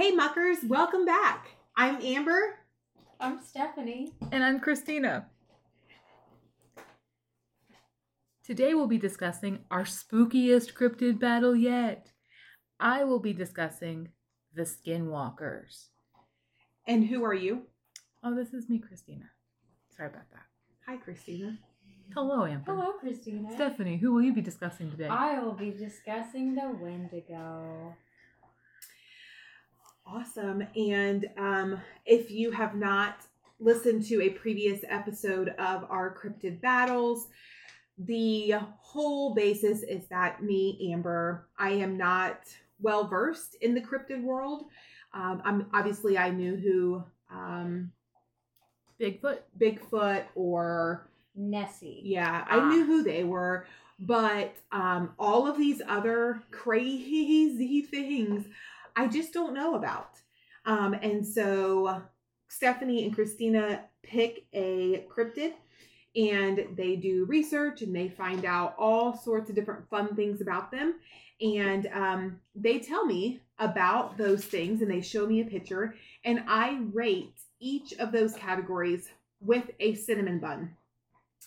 Hey, muckers, welcome back. I'm Amber. I'm Stephanie. And I'm Christina. Today we'll be discussing our spookiest cryptid battle yet. I will be discussing the Skinwalkers. And who are you? Oh, this is me, Christina. Sorry about that. Hi, Christina. Hello, Amber. Hello, Christina. Stephanie, who will you be discussing today? I will be discussing the Wendigo. Awesome. And um, if you have not listened to a previous episode of our cryptid battles, the whole basis is that me, Amber, I am not well versed in the cryptid world. Um, I'm obviously I knew who um, Bigfoot. Bigfoot or Nessie. yeah, I knew who they were, but um, all of these other crazy things I just don't know about. Um, and so Stephanie and Christina pick a cryptid and they do research and they find out all sorts of different fun things about them. And um, they tell me about those things and they show me a picture and I rate each of those categories with a cinnamon bun.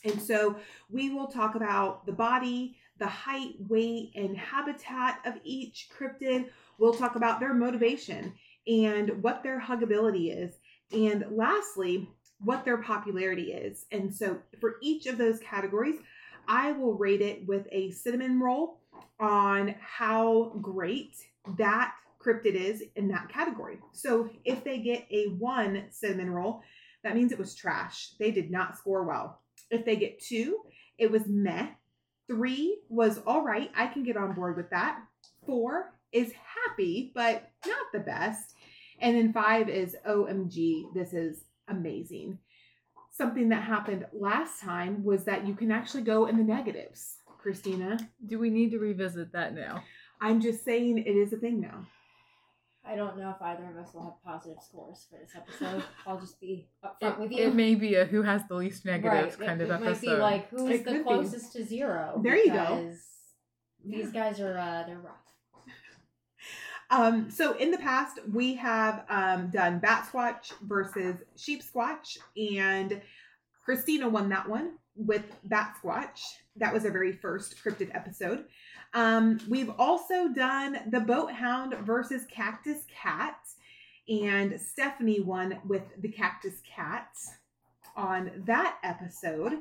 And so we will talk about the body, the height, weight, and habitat of each cryptid. We'll talk about their motivation and what their huggability is. And lastly, what their popularity is. And so for each of those categories, I will rate it with a cinnamon roll on how great that cryptid is in that category. So if they get a one cinnamon roll, that means it was trash. They did not score well. If they get two, it was meh. Three was all right. I can get on board with that. Four is happy, but not the best. And then five is OMG. This is amazing. Something that happened last time was that you can actually go in the negatives, Christina. Do we need to revisit that now? I'm just saying it is a thing now. I don't know if either of us will have positive scores for this episode. I'll just be upfront It, with you. it may be a who has the least negatives right. kind it, of it episode. might be like who is It the could be. closest to zero. There you go. because These guys are uh, they're rough. Um, so in the past, we have um, done Bat Squatch versus Sheep Squatch, and Christina won that one with Bat Squatch. That was our very first cryptid episode. Um, we've also done the Boat Hound versus Cactus Cat, and Stephanie won with the Cactus Cat on that episode.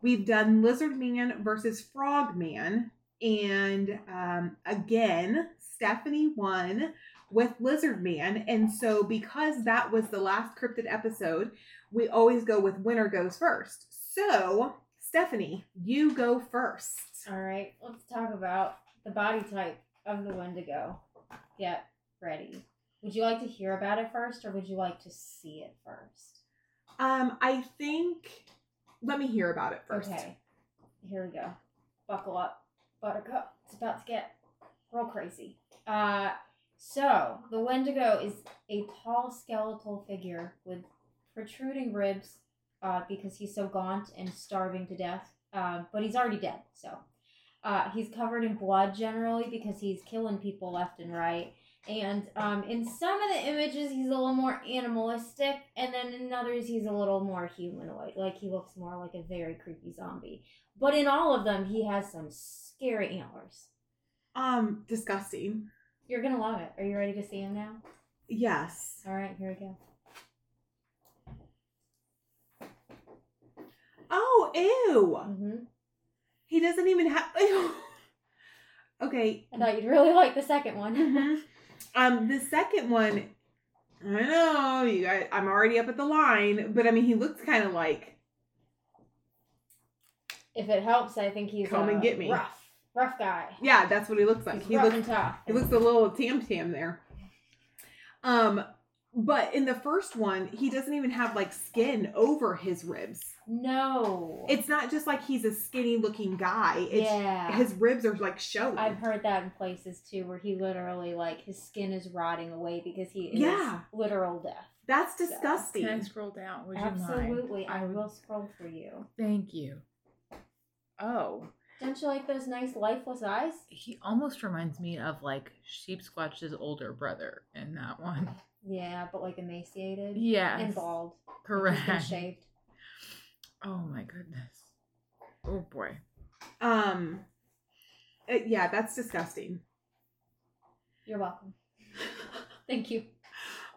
We've done Lizard Man versus Frog Man, and um, again, Stephanie won with Lizard Man. And so, because that was the last cryptid episode, we always go with winner goes first. So, Stephanie, you go first. All right, let's talk about the body type of the Wendigo. Get ready. Would you like to hear about it first, or would you like to see it first? Um, I think let me hear about it first. Okay, here we go. Buckle up, Buttercup. It's about to get real crazy. Uh, so the Wendigo is a tall skeletal figure with protruding ribs, uh, because he's so gaunt and starving to death. Uh, but he's already dead, so. Uh, he's covered in blood generally because he's killing people left and right. And um, in some of the images, he's a little more animalistic, and then in others, he's a little more humanoid. Like he looks more like a very creepy zombie. But in all of them, he has some scary antlers. Um, disgusting. You're gonna love it. Are you ready to see him now? Yes. All right, here we go. Oh, ew. hmm He doesn't even have. Ew. Okay. I thought you'd really like the second one. Mhm. Um, the second one, I know you guys. I'm already up at the line, but I mean, he looks kind of like if it helps, I think he's Come and uh, get me. rough, rough guy. yeah, that's what he looks like. He's He looks tough. It looks a little tam tam there. Um, but in the first one, he doesn't even have like skin over his ribs. no. It's not just like he's a skinny looking guy. It's yeah. his ribs are like showing. I've heard that in places too, where he literally like his skin is rotting away because he is Yeah. literal death. That's disgusting. Can I scroll down? Would you mind? Absolutely, I will scroll for you. Thank you. Oh, Don't you like those nice lifeless eyes? He almost reminds me of like Sheep Squatch's older brother in that one. Yeah, but like emaciated Yeah. and bald. Like Correct. shaved. Oh my goodness. Oh boy. Um, uh, yeah, that's disgusting. You're welcome. Thank you.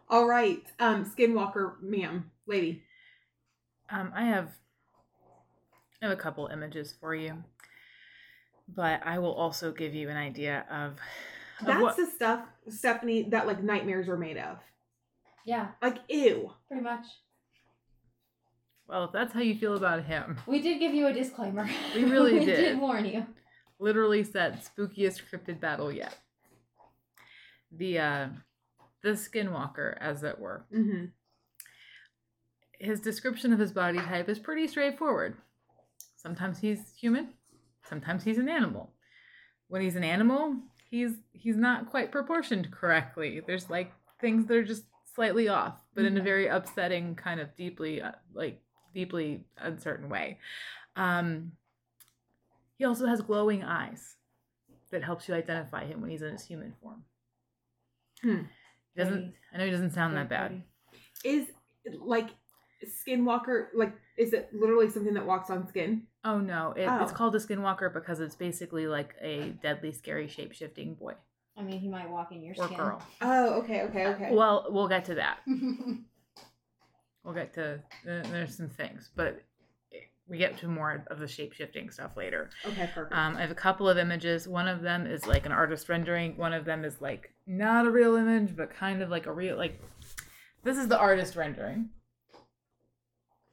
All right, um, Skinwalker, ma'am, lady. Um, I have I have a couple images for you, but I will also give you an idea of, of That's what. the stuff, Stephanie, that like nightmares are made of. Yeah, Like, ew. pretty much. well, if that's how you feel about him, We did give you a disclaimer. We really we did. did warn you. literally said spookiest cryptid battle yet. The uh, the Skinwalker, as it were. Mm-hmm. his description of his body type is pretty straightforward. Sometimes he's human, sometimes he's an animal. When he's an animal, he's he's not quite proportioned correctly. There's like things that are just slightly off, but in a Mhm. very upsetting kind of deeply uh, like deeply uncertain way. Um he also has glowing eyes that helps you identify him when he's in his human form. Hmm. Doesn't I know he doesn't sound that bad. Is like Skinwalker like is it literally something that walks on skin? Oh no, it, it's Oh. called a skinwalker because it's basically like a deadly, scary, shape shifting boy I mean, he might walk in your or skin. girl. Oh, okay, okay, okay. Well, we'll get to that. We'll get to uh, there's some things, but we get to more of the shape shifting stuff later. okay, perfect. Um, I have a couple of images. One of them is like an artist rendering. One of them is like not a real image, but kind of like a real like. This is the artist rendering.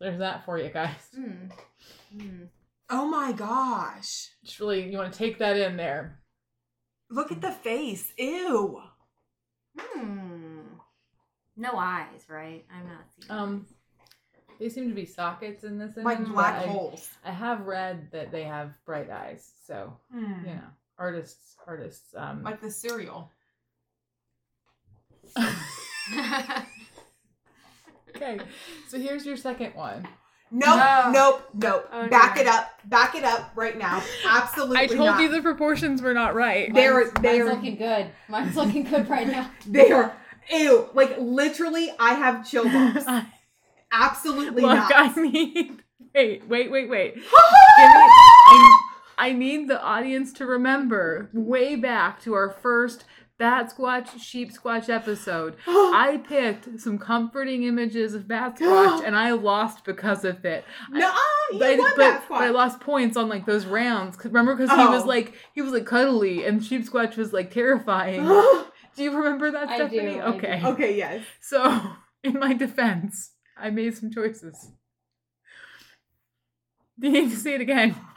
There's that for you guys. Mm. Mm. oh my gosh. Just really, you want to take that in there. Look at the face. Ew. Hmm. No eyes, right? I'm not seeing. Um, they seem to be sockets in this image. Like but black holes. I have read that they have bright eyes, so Hmm. you know, artists, artists. Um, Like the cereal. okay, so here's your second one. Nope, No. nope, nope. Oh, Back no. it up. Back it up right now. Absolutely I told not. you the proportions were not right. They're- mine's, they're- looking good. Mine's looking good right now. They are ew. Like literally, I have chill bumps. Absolutely Look, not. I mean, Wait, wait, wait, wait. Give me- I, I need the audience to remember way back to our first Bat Squatch, Sheep Squatch episode. Oh. I picked some comforting images of Bat Squatch and I lost because of it. no, you But, I- won but- that but I lost points on like those rounds. Remember, because he was Oh. like he was like cuddly and Sheep Squatch was like terrifying. do you remember that, I do, Stephanie? I do. okay. okay, yes. So, in my defense, I made some choices. Do you need to see it again?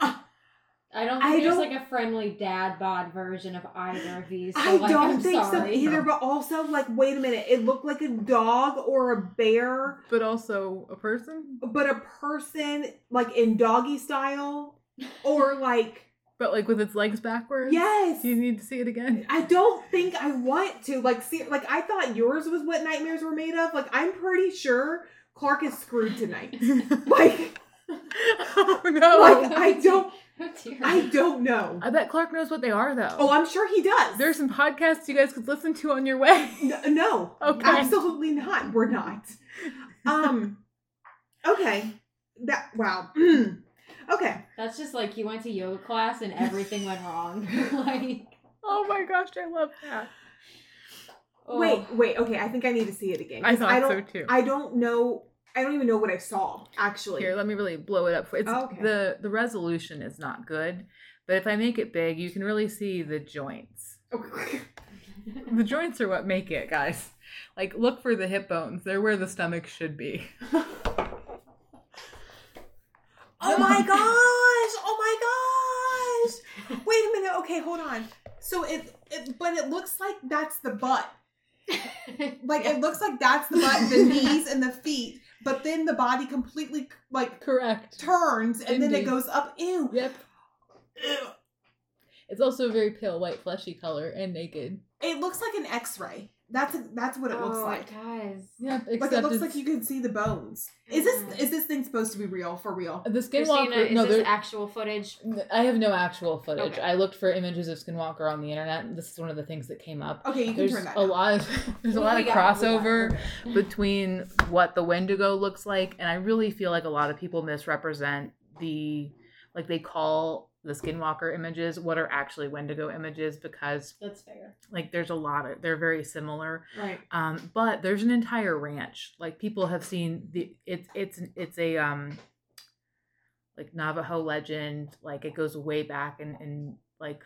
I don't I think there's don't- like a friendly dad bod version of either of these. So I like, don't I'm think so either, but also like, wait a minute, it looked like a dog or a bear, But also a person? but a person like in doggy style, or like But like with its legs backwards? yes. Do you need to see it again? I don't think I want to like see like I thought yours was what nightmares were made of. Like I'm pretty sure Clark is screwed tonight. Like oh no. Like, I don't- dear. I don't know. I bet Clark knows what they are though. Oh, I'm sure he does. There's some podcasts you guys could listen to on your way. N- no, Okay. absolutely not. We're not. Um. Okay. That wow. okay. That's just like you went to yoga class and everything went wrong. like, Oh my gosh, I love that. oh. Wait. Wait. Okay. I think I need to see it again. I 'cause thought so don't. too. I don't know. I don't even know what I saw actually. Here, let me really blow it up. For it's Oh, okay. the the resolution is not good, but if I make it big, you can really see the joints. Okay. The joints are what make it, guys. Like look for the hip bones. They're where the stomach should be. Oh my gosh! Oh my gosh! Wait a minute. Okay, hold on. So it, it but it looks like that's the butt. Like it looks like that's the butt, the knees and the feet, but then the body completely like Correct. turns and then it goes up. Ew. Yep. Ew. It's also a very pale white fleshy color and naked. It looks like an X-ray. That's that's what it looks Oh, like. It does. Yeah, Like it looks like you can see the bones. Is this is this thing supposed to be real for real? the Christina, skinwalker. is No, this there, actual footage? I have no actual footage. Okay. I looked for images of Skinwalker on the internet. This is one of the things that came up. Okay, you can There's turn that. a down. lot of there's a lot of got it, we got it, crossover between what the Wendigo looks like, and I really feel like a lot of people misrepresent the like they call the Skinwalker images what are actually Wendigo images because That's fair. like there's a lot of they're very similar. Right. Um, but there's an entire ranch. Like people have seen the it's it's it's a um like Navajo legend. Like it goes way back in in like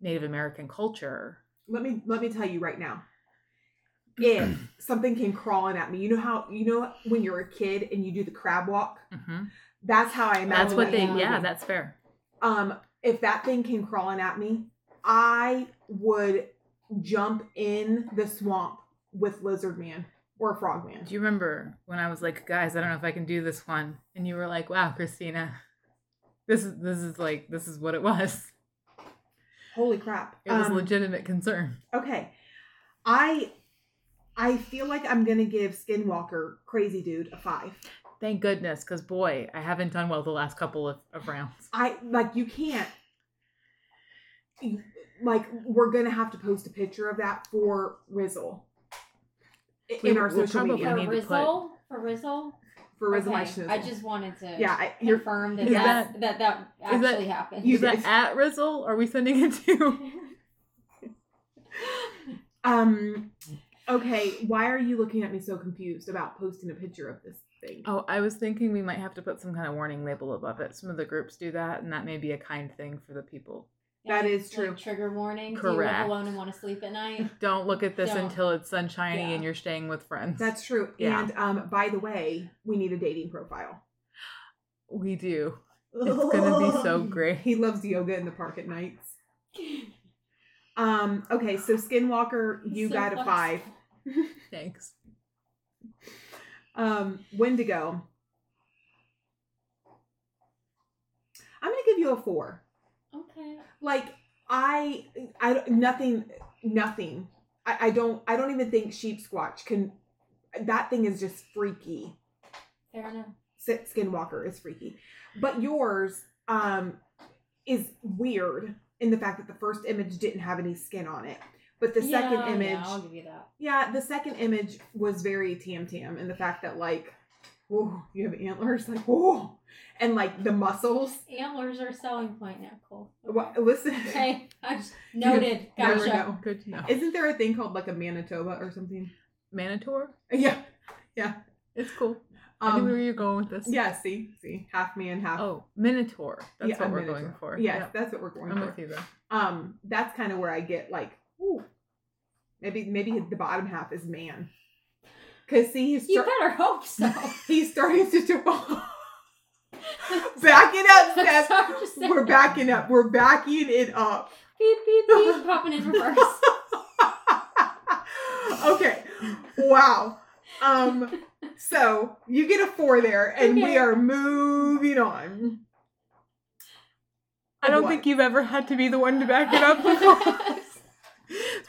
Native American culture. Let me let me tell you right now. If something came crawling at me, you know how you know when you're a kid and you do the crab walk. hmm That's how I imagine. That's what they. Yeah, that's fair. Um if that thing came crawling at me i would jump in the swamp with lizard man or frog man Do you remember when I was like, guys, I don't know if I can do this one, and you were like, wow, Christina, this is this is like this is what it was. holy crap It was Um, legitimate concern. okay i i feel like i'm gonna give skinwalker crazy dude a five Thank goodness, because boy, I haven't done well the last couple of, of rounds. i like you can't like we're gonna have to post a picture of that for rizzle i- We- in our we'll social probably For media need to put- Rizzle? For Rizzle? for rizzle Okay, schnizzle. I just wanted to yeah I, you're confirm that Is that, that, that is that- actually happened. Is that at Rizzle? Are we sending it to? Um. Okay, why are you looking at me so confused about posting a picture of this thing? Oh, I was thinking we might have to put some kind of warning label above it. Some of the groups do that, and that may be a kind thing for the people. That Yeah, is like true. trigger warning. Do you Correct. live alone and want to sleep at night? Don't look at this Don't. until it's sunshiny Yeah. and you're staying with friends. That's true. Yeah. And um, by the way, we need a dating profile. we do. It's gonna be so great. He loves yoga in the park at nights. Um. Okay, so Skinwalker, you So got a five. Thanks. Um, Wendigo. I'm gonna give you a four. Okay. like i i nothing nothing i, I don't i don't even think sheep squatch can that thing is just freaky Fair enough. Skinwalker is freaky but yours um is weird in the fact that the first image didn't have any skin on it but the second image Yeah, I'll give you that. yeah the second image was very tam tam in the fact that like oh you have antlers like oh and like the muscles Antlers are a selling point now, Cole. well, listen Okay. I just noted. Never Gotcha. know. Good to know. Isn't there a thing called like a Manitoba or something? Manitor? Yeah. Yeah, it's cool. I knew where Um, you're going with this. yeah, see, see, half man, half. Oh, Minotaur. That's yeah, what we're Minotaur. going for. Yes, Yep. that's what we're going I'm for. with you though. Um, that's kind of where I get like, ooh, maybe maybe the bottom half is man. Cause see, he's You start- better hope so. he's starting to do. Back it up, Steph. Sorry, just. We're backing up. We're backing it up. Beep, beep, beep. Popping in reverse. okay. Wow. Um. So you get a four there, and we are moving on. I don't What? think you've ever had to be the one to back it up before.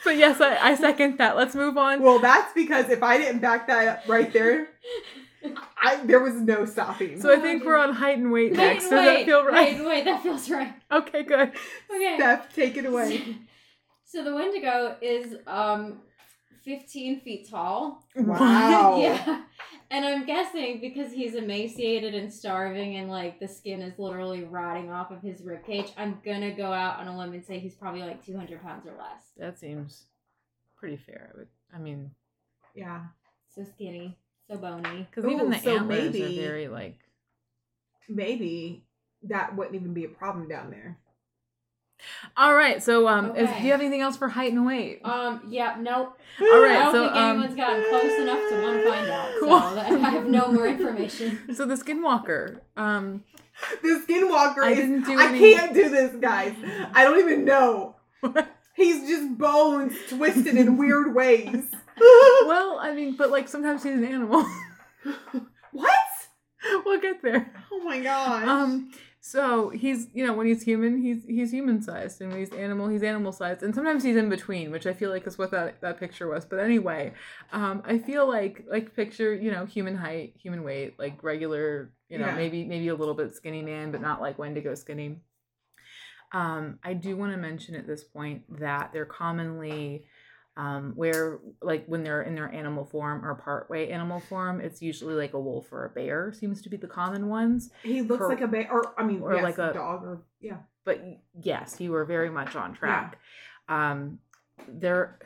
But yes, I, I second that. Let's move on. Well, that's because if I didn't back that up right there, I there was no stopping. So I think we're on height and weight Wait, next. Does wait, that feel right? Wait, wait, that feels right. Okay, good. Okay. Steph, take it away. So the Wendigo is um 15 feet tall. Wow. Yeah. And I'm guessing because he's emaciated and starving and like the skin is literally rotting off of his ribcage, I'm gonna go out on a limb and say he's probably like 200 pounds or less. That seems pretty fair. I would. I mean, Yeah. So skinny, so bony. because even the so antlers maybe- are very like. Maybe that wouldn't even be a problem down there. All right. So, um, is, do you have anything else for height and weight? Um, yeah, nope. All right. I don't So, think um, anyone's gotten close enough to want to find out. Cool. So I have no more information. so the skinwalker. Um, The skinwalker I is. didn't do I any- can't do this, guys. I don't even know. He's just bones twisted in weird ways. well, I mean, but like sometimes he's an animal. what? we'll get there. Oh my gosh. Um, So he's, you know, when he's human, he's he's human sized, and when he's animal, he's animal sized, and sometimes he's in between, which I feel like is what that that picture was. But anyway, um, I feel like like picture, you know, human height, human weight, like regular, you know, Yeah. maybe maybe a little bit skinny man, but not like Wendigo skinny. Um, I do want to mention at this point that they're commonly um, where like when they're in their animal form or partway animal form, it's usually like a wolf or a bear seems to be the common ones. He looks like a bear, or I mean, or yes, like a- dog, or yeah. But yes, you were very much on track. Um, their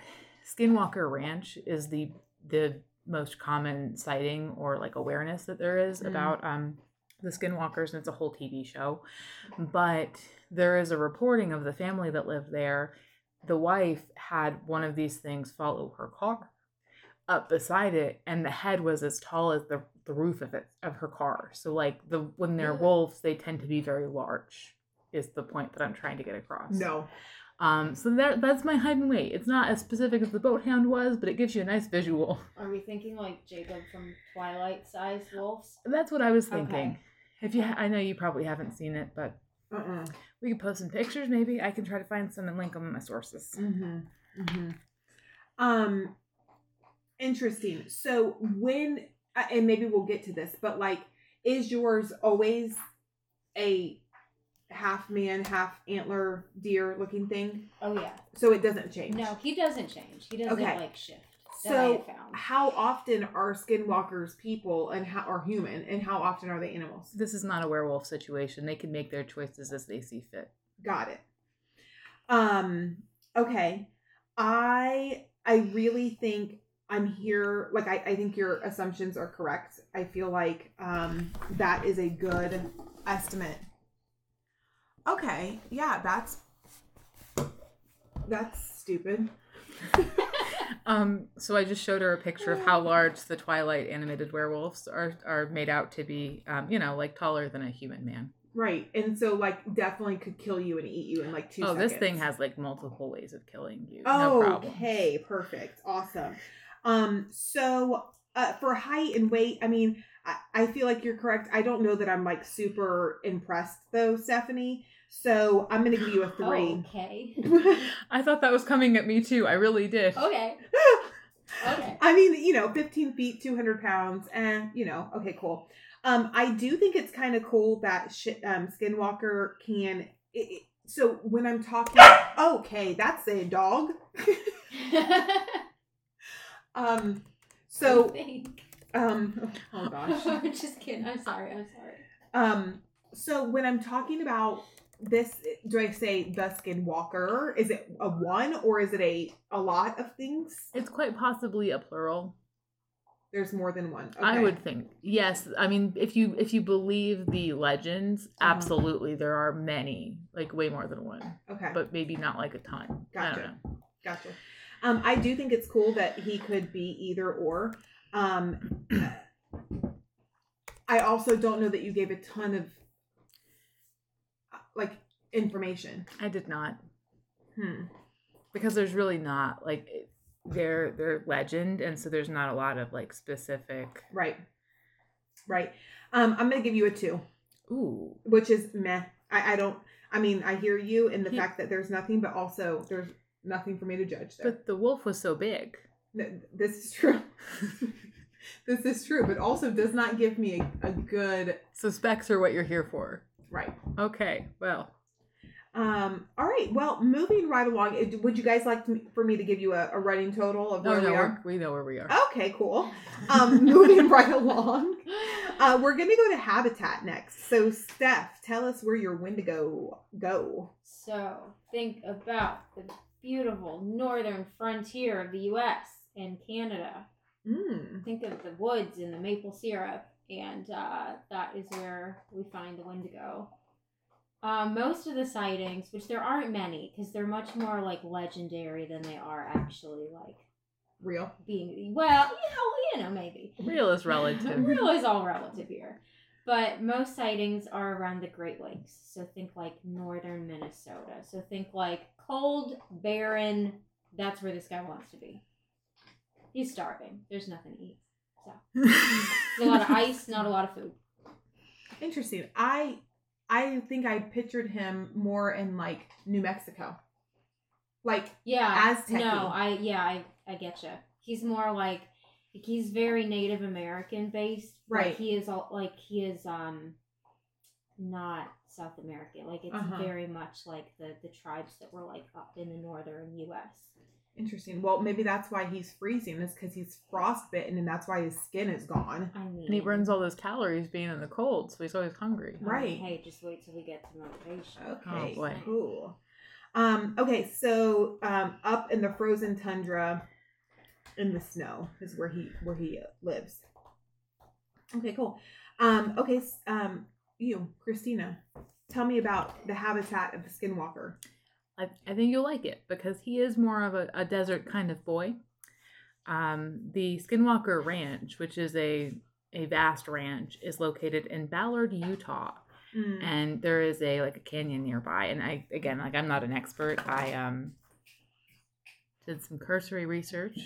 Skinwalker Ranch is the the most common sighting or like awareness that there is Mm. about um the Skinwalkers, and it's a whole TV show. But there is a reporting of the family that lived there. The wife had one of these things follow her car up beside it, and the head was as tall as the, the roof of it of her car. So like the when they're Ugh. wolves, they tend to be very large. Is the point that I'm trying to get across? No, Um, so that that's my hide and wait. It's not as specific as the boat hound was, but it gives you a nice visual. Are we thinking like Jacob from Twilight sized wolves? That's what I was thinking. Okay. If you, I know you probably haven't seen it, but uh-uh. we could post some pictures. Maybe I can try to find some and link them in my sources. Mm-hmm. Mm-hmm. Um, interesting. So when, uh, and maybe we'll get to this, but like, is yours always a half man, half antler deer looking thing? Oh yeah. So it doesn't change. No, he doesn't change. He doesn't Okay. like shift. That I So how often are skinwalkers people and how are human and how often are they animals? This is not a werewolf situation. They can make their choices as they see fit. Got it. Um, okay. I I really think I'm here like I, I think your assumptions are correct. I feel like um that is a good estimate. Okay, yeah, that's that's stupid. Um, so I just showed her a picture of how large the Twilight animated werewolves are are made out to be. Um, you know, like taller than a human man. Right. And so like definitely could kill you and eat you in like two oh, seconds. this thing has like multiple ways of killing you. no problem. Okay, perfect. Awesome. Um, so uh, for height and weight, I mean, I, I feel like you're correct. I don't know that I'm like super impressed though, Stephanie. So I'm gonna give you a three. Okay. I thought that was coming at me too. I really did. Okay. Okay. I mean, you know, 15 feet, 200 pounds, and you know, okay, cool. Um, I do think it's kind of cool that sh- um, Skinwalker can. It, it- so when I'm talking, okay, that's a dog. Um, so um, oh gosh. I'm just kidding. I'm sorry. I'm sorry. Um, so when I'm talking about this, do I say the skinwalker? Is it a one or is it a a lot of things? It's quite possibly a plural. There's more than one. I would think. Yes, I mean if you if you believe the legends, Uh-huh. absolutely there are many, like way more than one, Okay, but maybe not like a ton. I don't Gotcha. know. gotcha. Um, I do think it's cool that he could be either or. Um, I also don't know that you gave a ton of like information. I did not Hmm. because there's really not like they're they're legend, and so there's not a lot of like specific. Right. Right. Um, I'm gonna give you a two. Ooh, which is meh. I, I don't. I mean, I hear you in the He- fact that there's nothing, but also there's nothing for me to judge there. but the wolf was so big. This is true. this is true, but also does not give me a, a good So specs are what you're here for. Right. Okay, well, Um. All right. Well, moving right along. uh, Would you guys like to, for me to give you a, a running total of no, where no, we we're, are? we know where we are. Okay. Cool. Um. moving right along. Uh, we're gonna go to habitat next. So, Steph, tell us where your Wendigo go. So think about the beautiful northern frontier of the U.S. and Canada. Mm. Think of the woods and the maple syrup, and uh, that is where we find the Wendigo. Um, most of the sightings, which there aren't many, because they're much more like legendary than they are actually like Real. being. Well, you know, you know, maybe. Real is relative. Real is all relative here. But most sightings are around the Great Lakes. So think like northern Minnesota. So think like cold, barren. That's where this guy wants to be. He's starving. There's nothing to eat. So a lot of ice, not a lot of food. Interesting. I I think I pictured him more in like New Mexico. Like Yeah. Aztec-y. No, I yeah, I I get you. He's more like he's very Native American based. Like, Right. he is all like he is um not South American. Like it's Uh-huh. very much like the the tribes that were like up in the northern U.S. interesting. Well, maybe that's why he's freezing is because he's frostbitten and that's why his skin is gone. I mean, And he burns all those calories being in the cold, so he's always hungry. Right. Hey, just wait till we get to motivation. Okay, Oh, boy. cool. Um, okay, so um, up in the frozen tundra, in the snow is where he where he lives. Okay, cool. Um, okay, um, you, Christina, tell me about the habitat of the skinwalker. I, I think you'll like it because he is more of a, a desert kind of boy. Um, the Skinwalker Ranch, which is a a vast ranch, is located in Ballard, Utah, Mm. and there is a like a canyon nearby. And I again, like I'm not an expert. I um did some cursory research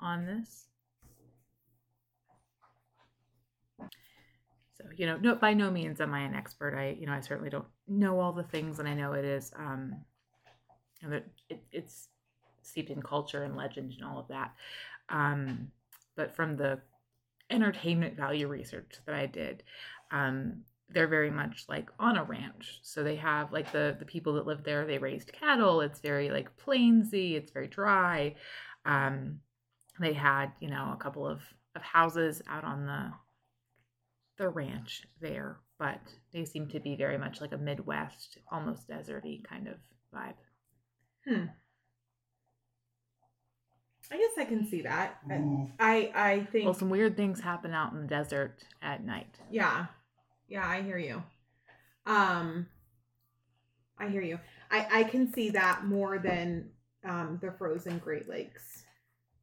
on this. So you know, no, by no means am I an expert. I you know I certainly don't know all the things, and I know it is um, and it, it's steeped in culture and legend and all of that. Um, but from the entertainment value research that I did, um, they're very much like on a ranch. So they have like the the people that live there. They raised cattle. It's very like plainsy. It's very dry. Um, they had you know a couple of of houses out on the the ranch there, but they seem to be very much like a Midwest, almost deserty kind of vibe. Hmm. I guess I can see that. I I, I think Well, some weird things happen out in the desert at night. Yeah. Yeah, I hear you. Um I hear you. I I can see that more than um the frozen Great Lakes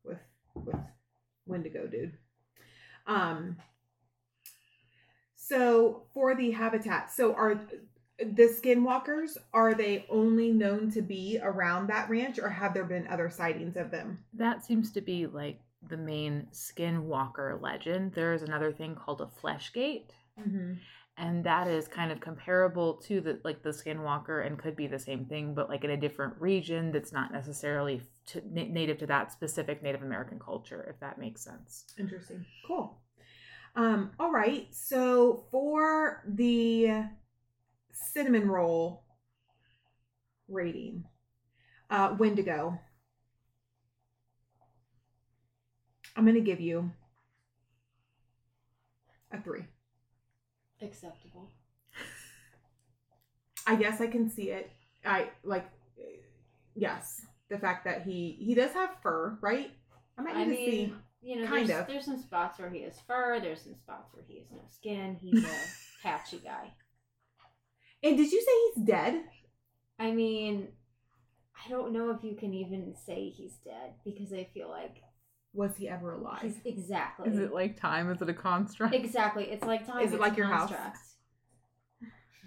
with with Wendigo dude. Um so for the habitat, so are the skinwalkers are they only known to be around that ranch or have there been other sightings of them? That seems to be like the main skinwalker legend. There is another thing called a flesh gait, Mm-hmm. and that is kind of comparable to the like the skinwalker and could be the same thing, but like in a different region that's not necessarily to, na- native to that specific Native American culture, if that makes sense. Interesting. Cool. Um, all right. So for the cinnamon roll rating, uh, Wendigo, I'm going to give you a three. Acceptable. I guess I can see it. I like, yes, the fact that he he does have fur, right? I might I need to see. you know, kind there's, of. there's some spots where he has fur. There's some spots where he has no skin. He's a patchy guy. And did you say he's dead? I mean, I don't know if you can even say he's dead because I feel like Was he ever alive? he's exactly Is it like time? Is it a construct? exactly. It's like time. Is it it's like a your house?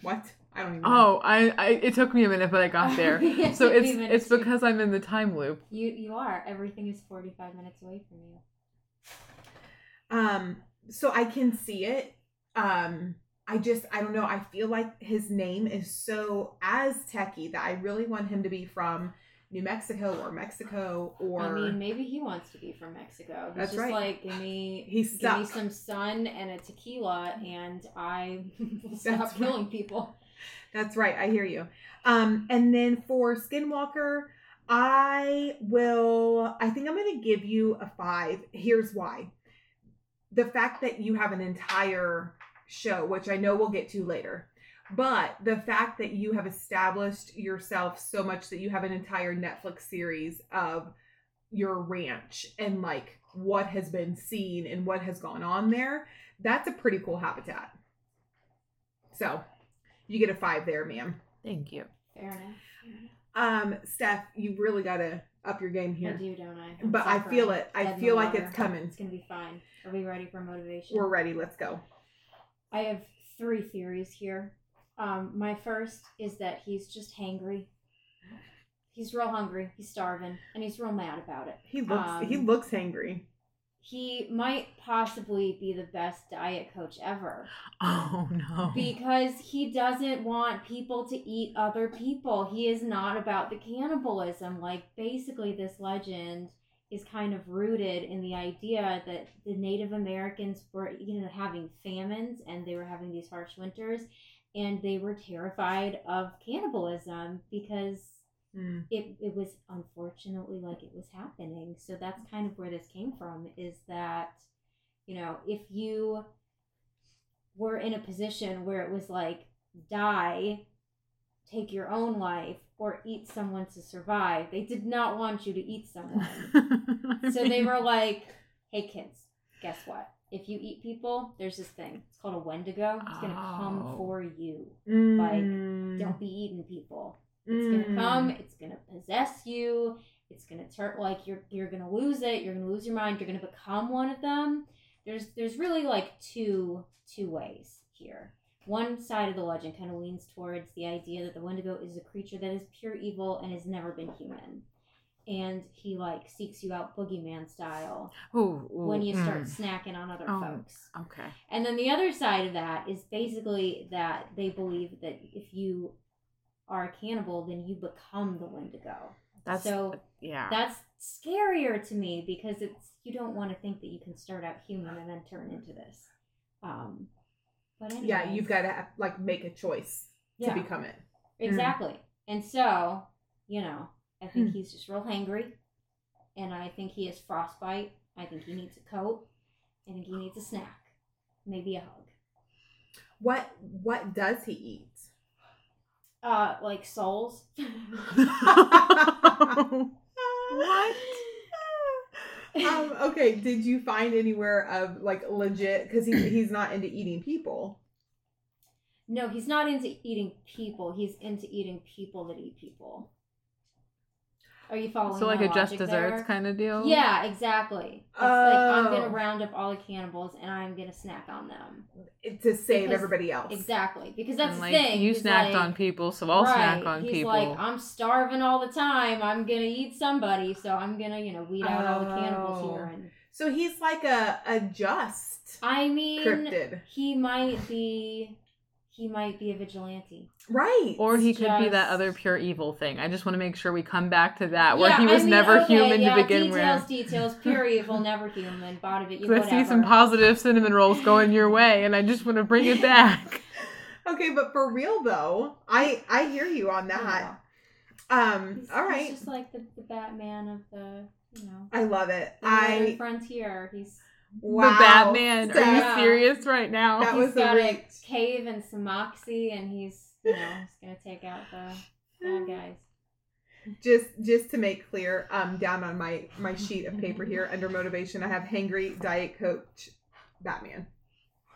What? I don't even know. Oh, I, I it took me a minute, but I got there. It so it's it's because I'm in the time loop. You you are. Everything is forty five minutes away from you. Um, so I can see it. Um, I just I don't know. I feel like his name is so Aztec-y that I really want him to be from New Mexico or Mexico or I mean, maybe he wants to be from Mexico. He's That's just right. like, give me, He's give me stuck. some sun and a tequila, and I will That's stop right. killing people. That's right. I hear you. Um, and then for Skinwalker, I will. I think I'm going to give you a five. Here's why: the fact that you have an entire show, which I know we'll get to later, but the fact that you have established yourself so much that you have an entire Netflix series of your ranch and like what has been seen and what has gone on there. That's a pretty cool habitat. So you get a five there, ma'am. Thank you. Fair enough. Fair enough. Um, Steph, you really got to up your game here. I do, don't I? I'm But I feel it. I Dead feel like water. it's coming. It's gonna be fine. Are we ready for motivation? We're ready. Let's go. I have three theories here. Um, my first is that he's just hangry. He's real hungry. He's starving, and he's real mad about it. He looks. he Um, looks hangry. he might possibly be the best diet coach ever Oh no. because he doesn't want people to eat other people. He is not about the cannibalism. Like, basically, this legend is kind of rooted in the idea that the Native Americans were, you know, having famines and they were having these harsh winters and they were terrified of cannibalism because Mm. it, it was unfortunately like it was happening. So that's kind of where this came from is that, you know, if you were in a position where it was like die, take your own life, or eat someone to survive, they did not want you to eat someone. so they were like, hey kids, guess what? If you eat people, there's this thing. It's called a Wendigo. It's gonna come Oh. for you. Mm. Don't be eating people. It's gonna come. It's gonna possess you. It's gonna turn like you're you're gonna lose it. You're gonna lose your mind. You're gonna become one of them. There's there's really like two two ways here. One side of the legend kind of leans towards the idea that the Wendigo is a creature that is pure evil and has never been human, and he like seeks you out boogeyman style Ooh, ooh, when you start mm. snacking on other Oh. folks. Okay. And then the other side of that is basically that they believe that if you are a cannibal, then you become the Wendigo. That's so yeah. that's scarier to me because it's you don't want to think that you can start out human and then turn into this. Um, but anyways, Yeah, you've got to like make a choice yeah, to become it. exactly. And so you know, I think Hmm. he's just real hangry, and I think he has frostbite. I think he needs a coat. I think he needs a snack, maybe a hug. What what does he eat? Uh, like souls. what? Um, okay, did you find anywhere of like legit because he, he's not into eating people. No, he's not into eating people. He's into eating people that eat people. Are you following? So like a just desserts there? kind of deal? Yeah, exactly. It's like I'm Oh. gonna round up all the cannibals and I'm gonna snack on them. to save Because- everybody else. Exactly, because that's And, the like thing. you He's snacked like- on people, so I'll snack on He's people. like, I'm starving all the time. I'm gonna eat somebody, so I'm gonna, you know, weed out all the cannibals Oh. here. And So he's like a a just I mean, cryptid, he might be, he might be a vigilante. right? or he it's could be that other pure evil thing. I just want to make sure we come back to that, where Yeah, he was I mean, never okay, human yeah, to begin details, with. Details, details, pure evil, never human. Bought it, So whatever. I see some positive cinnamon rolls going your way, and I just want to bring it back. okay, but for real though, I I hear you on that. Um, He's, all he's just like the, the Batman of the, you know, I love it. the I frontier. He's wow, the Batman. Are you serious right now? That he's was a got a reach. cave and some moxie, and he's you know he's gonna take out the bad guys. just just to make clear um down on my my sheet of paper here under motivation i have hangry diet coach batman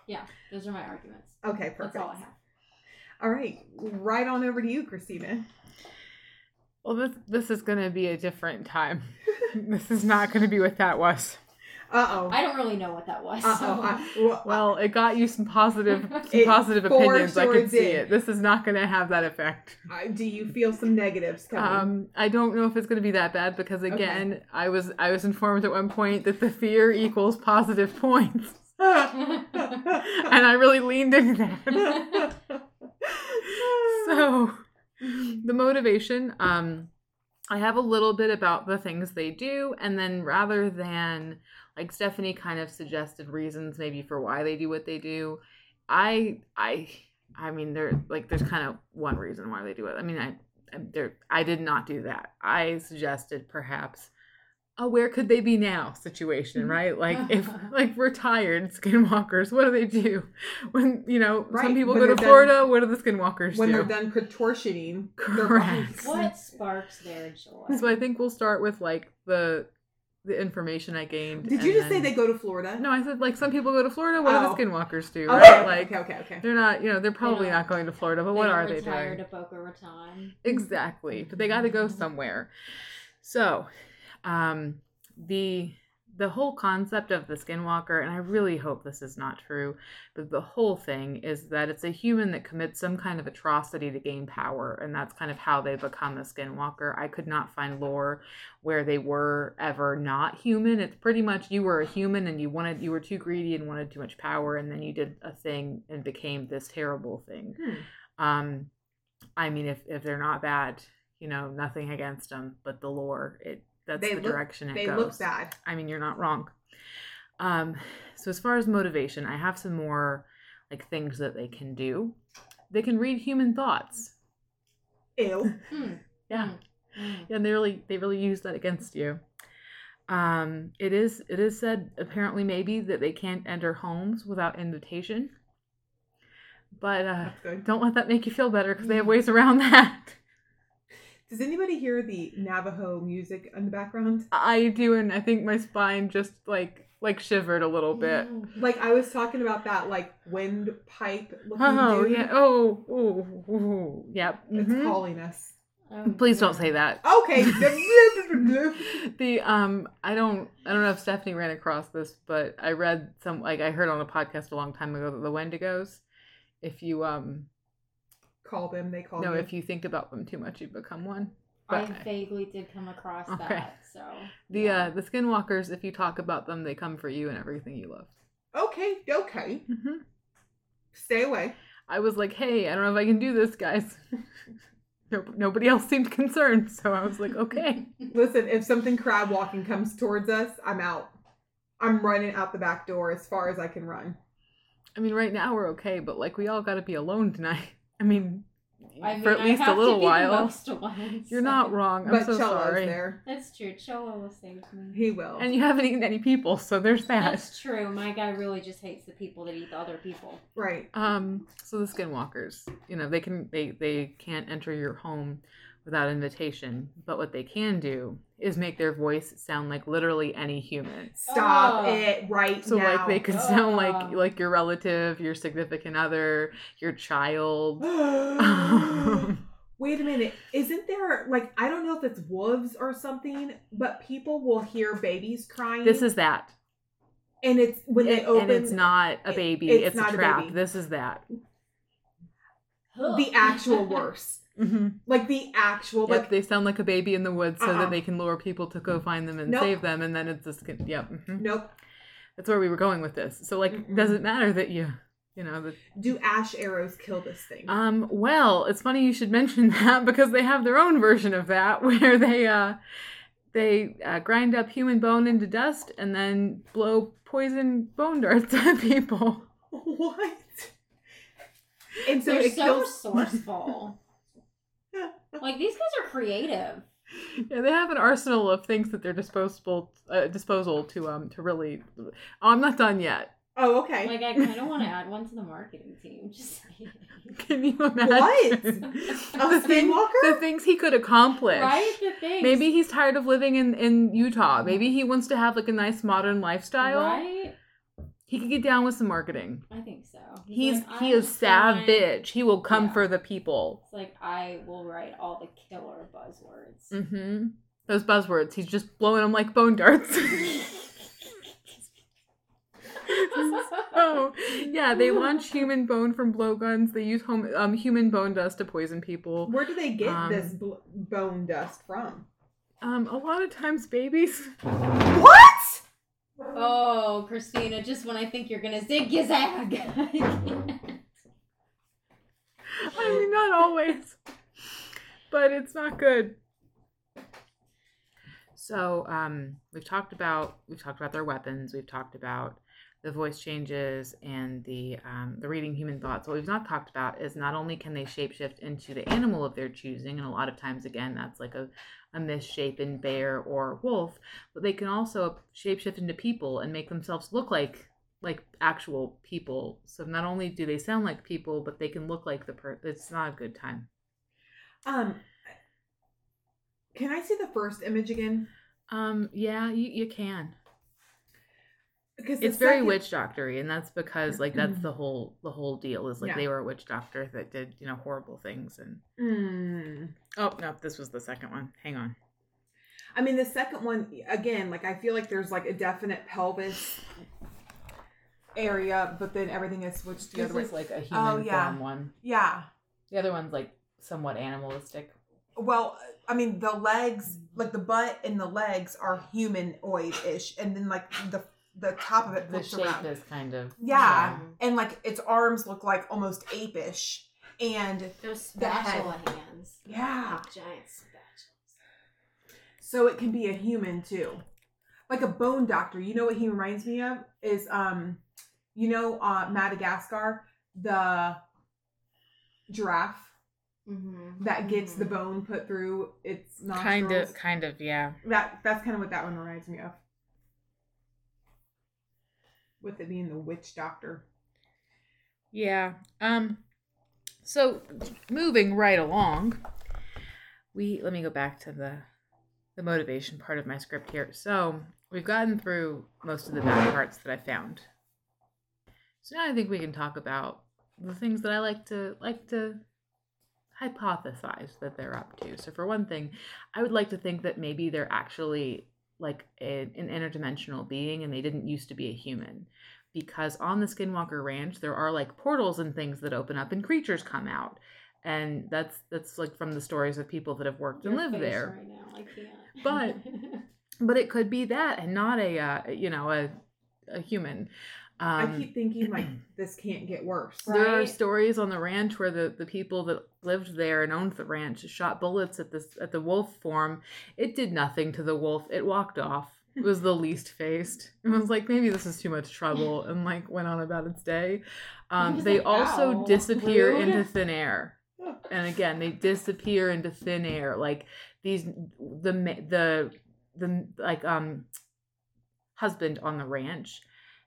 Yeah, those are my arguments. okay perfect That's all I have. all right right on over to you christina Well, this this is going to be a different time. this is not going to be what that was. Uh-oh I don't really know what that was. uh-oh so- I, well, Well, it got you some positive some positive opinions. I sure could see did. it. This is not going to have that effect. I- do you feel some negatives coming Um, I don't know if it's going to be that bad because again, I was I was informed at one point that the fear equals positive points, and I really leaned into that. so the motivation um i have a little bit about the things they do and then rather than like stephanie kind of suggested reasons maybe for why they do what they do. I i i mean there like there's kind of one reason why they do it. I mean i I- there i did not do that. I suggested perhaps a where could they be now situation mm-hmm. right? Like if like we're tired skinwalkers what do they do? When you know Right, some people when go to they're done- florida what do the skinwalkers when do? When they're done contortioning Correct. what sparks their joy? So I think we'll start with like the the information I gained. did you and just say they go to florida No, I said like some people go to Florida. What Oh. do the skinwalkers do? okay, Right? Like okay okay okay they're not, you know, they're probably don't- going to Florida. But what don't are they retire doing? to Boca Raton. Exactly, but they got to go somewhere. So, um, the the whole concept of the skinwalker, and I really hope this is not true, but the whole thing is that it's a human that commits some kind of atrocity to gain power, and that's kind of how they become a skinwalker. I could not find lore where they were ever not human. It's pretty much you were a human and you wanted you were too greedy and wanted too much power, and then you did a thing and became this terrible thing. Hmm. Um, I mean, if if they're not bad, you know, nothing against them, but the lore, it that's They the look- direction it They goes. look bad. I mean, you're not wrong. Um, so as far as motivation, I have some more like things that they can do. They can read human thoughts. Ew. Hmm. Yeah. Hmm. Yeah, and they really they really use that against you. Um, it is it is said apparently maybe that they can't enter homes without invitation. But uh, don't let that make you feel better because they have ways around that. Does anybody hear the Navajo music in the background? I do, and I think my spine just like like shivered a little bit. Like I was talking about that like windpipe looking Oh dude. yeah. Oh. Ooh, ooh, yep. It's mhm. calling us. Oh, Please don't say that. Okay. the um I don't I don't know if Stephanie ran across this, but I read some like I heard on a podcast a long time ago that the Wendigos, if you um Call them. They call no, you. if you think about them too much, you become one. I vaguely did come across Okay. that. So the yeah. uh the skinwalkers, if you talk about them, they come for you and everything you love. Okay. Okay. hmm Stay away. I was like, hey, I don't know if I can do this, guys. no, nobody else seemed concerned, so I was like, okay. Listen, if something crab walking comes towards us, I'm out. I'm running out the back door as far as I can run. I mean, right now we're okay, but like we all got to be alone tonight. I mean, I mean, for at I least a have to little be the while. most alone, You're so- not wrong. I'm but so Cello's sorry. there. That's true. Cholo will save me. He will. And you haven't eaten any people, so there's that. That's true. My guy really just hates the people that eat the other people. right. Um, so the skinwalkers, you know, they can they they can't enter your home without invitation, but what they can do is make their voice sound like literally any human. Stop Oh. it right So now. like they could sound like Oh. like your relative, your significant other, your child. Um, Wait a minute. Isn't there like I don't know if it's wolves or something, but people will hear babies crying. this is that. and it's when they It- open and it's not a it- baby, it's it's, not a a trap. baby. This is that. the actual worst. hmm Like the actual Yep, like they sound like a baby in the woods so Uh-uh. that they can lure people to go find them and Nope. save them, and then it's just yep. mhm. nope. That's where we were going with this. So like, Mm-mm. does it matter that you, you know, that Do ash arrows kill this thing? um. Well, it's funny you should mention that because they have their own version of that where they uh they uh, grind up human bone into dust and then blow poison bone darts at people. what? And so They're it so kills resourceful. Like these guys are creative. Yeah, they have an arsenal of things at their disposable uh, disposal to um to really. Oh, I'm not done yet. Oh, okay. Like I kind of want to add one to the marketing team. Just saying. Can you imagine? What? A the, thing- skinwalker? the things he could accomplish. right? The thing. Maybe he's tired of living in, in Utah. Maybe he wants to have like a nice modern lifestyle. Right? He could get down with some marketing. I think so. He's like, he is savage. He will come Yeah. for the people. It's like I will write all the killer buzzwords. Mm-hmm. Those buzzwords. He's just blowing them like bone darts. oh yeah, they launch human bone from blowguns. They use home, um, human bone dust to poison people. Where do they get Um, this bl- bone dust from? Um, a lot of times babies. What? Oh, Christina, just when I think you're gonna zig zag. I mean, not always, but it's not good. So, um, we've talked about we've talked about their weapons. We've talked about the voice changes and the um, the reading human thoughts. What we've not talked about is not only can they shapeshift into the animal of their choosing, and a lot of times, again, that's like a a misshapen bear or wolf, but they can also shapeshift into people and make themselves look like like actual people. So not only do they sound like people, but they can look like the per. It's not a good time. Um, can I see the first image again? Um, yeah, you, you can. It's very second- witch doctory, and that's because like that's the whole the whole deal is like Yeah. they were a witch doctor that did you know horrible things and Mm. oh no, this was the second one. Hang on. I mean, the second one again, like I feel like there's like a definite pelvis area, but then everything is switched the This other way. like a human Oh, yeah. form one. Yeah. The other one's like somewhat animalistic. Well, I mean, the legs, like the butt and the legs are humanoid ish, and then like the the top of it The flips shape around. is kind of Yeah. and like its arms look like almost apish, and Those The head. spatula hands. yeah, Like giant spatulas. so it can be a human too, like a bone doctor. You know what he reminds me of is um, you know, uh, Madagascar, the giraffe Mm-hmm. that gets the bone put through its nostrils. kind of kind of yeah. That that's kind of what that one reminds me of. With it being the witch doctor. Yeah. Um so moving right along, we let me go back to the the motivation part of my script here. So, we've gotten through most of the bad parts that I found. So now I think we can talk about the things that I like to like to hypothesize that they're up to. So for one thing, I would like to think that maybe they're actually like a, an interdimensional being and they didn't used to be a human because on the Skinwalker Ranch there are like portals and things that open up and creatures come out. And that's that's like from the stories of people that have worked and lived there. Right now, I can't. But- But it could be that and not a uh, you know a a human. Um, I keep thinking like this can't get worse. there are stories on the ranch where the, the people that lived there and owned the ranch shot bullets at this at the wolf form. It did nothing to the wolf. It walked off. It was the least faced. It was like maybe this is too much trouble and like went on about its day. Um, they like, also "Ow, disappear rude." into thin air. And again, they disappear into thin air. Like these the the the like um husband on the ranch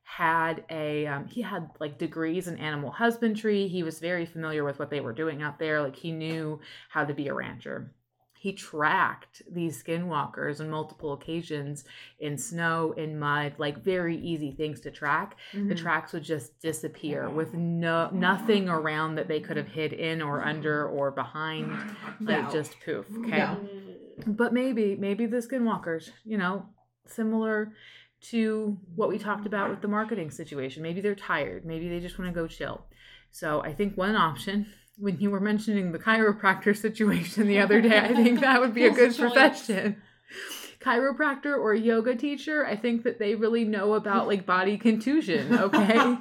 had a um, he had like degrees in animal husbandry. He was very familiar with what they were doing out there. Like he knew how to be a rancher he tracked these skinwalkers on multiple occasions in snow in mud like very easy things to track. The Mhm. tracks would just disappear with no nothing around that they could have hid in or under or behind. Like No. just poof. Okay. No. but maybe maybe the skinwalkers you know similar to what we talked about with the marketing situation. Maybe they're tired. Maybe they just want to go chill. So i think one option when you were mentioning the chiropractor situation the other day i think that would be a good profession. Chiropractor or yoga teacher i think that they really know about like body contusion okay?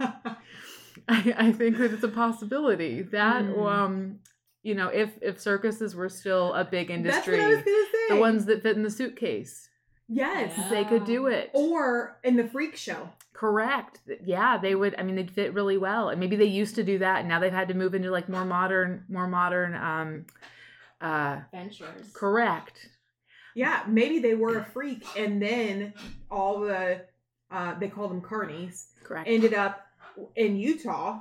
I, I think that it's a possibility. That Hmm. um you know if if circuses were still a big industry what I was say. the ones that fit in the suitcase Yes. Yeah. they could do it Or in the freak show. correct yeah they would i mean they'd fit really well and maybe they used to do that and now they've had to move into like more modern more modern um uh Ventures. correct Yeah, maybe they were a freak and then all the uh they call them carnies correct ended up in Utah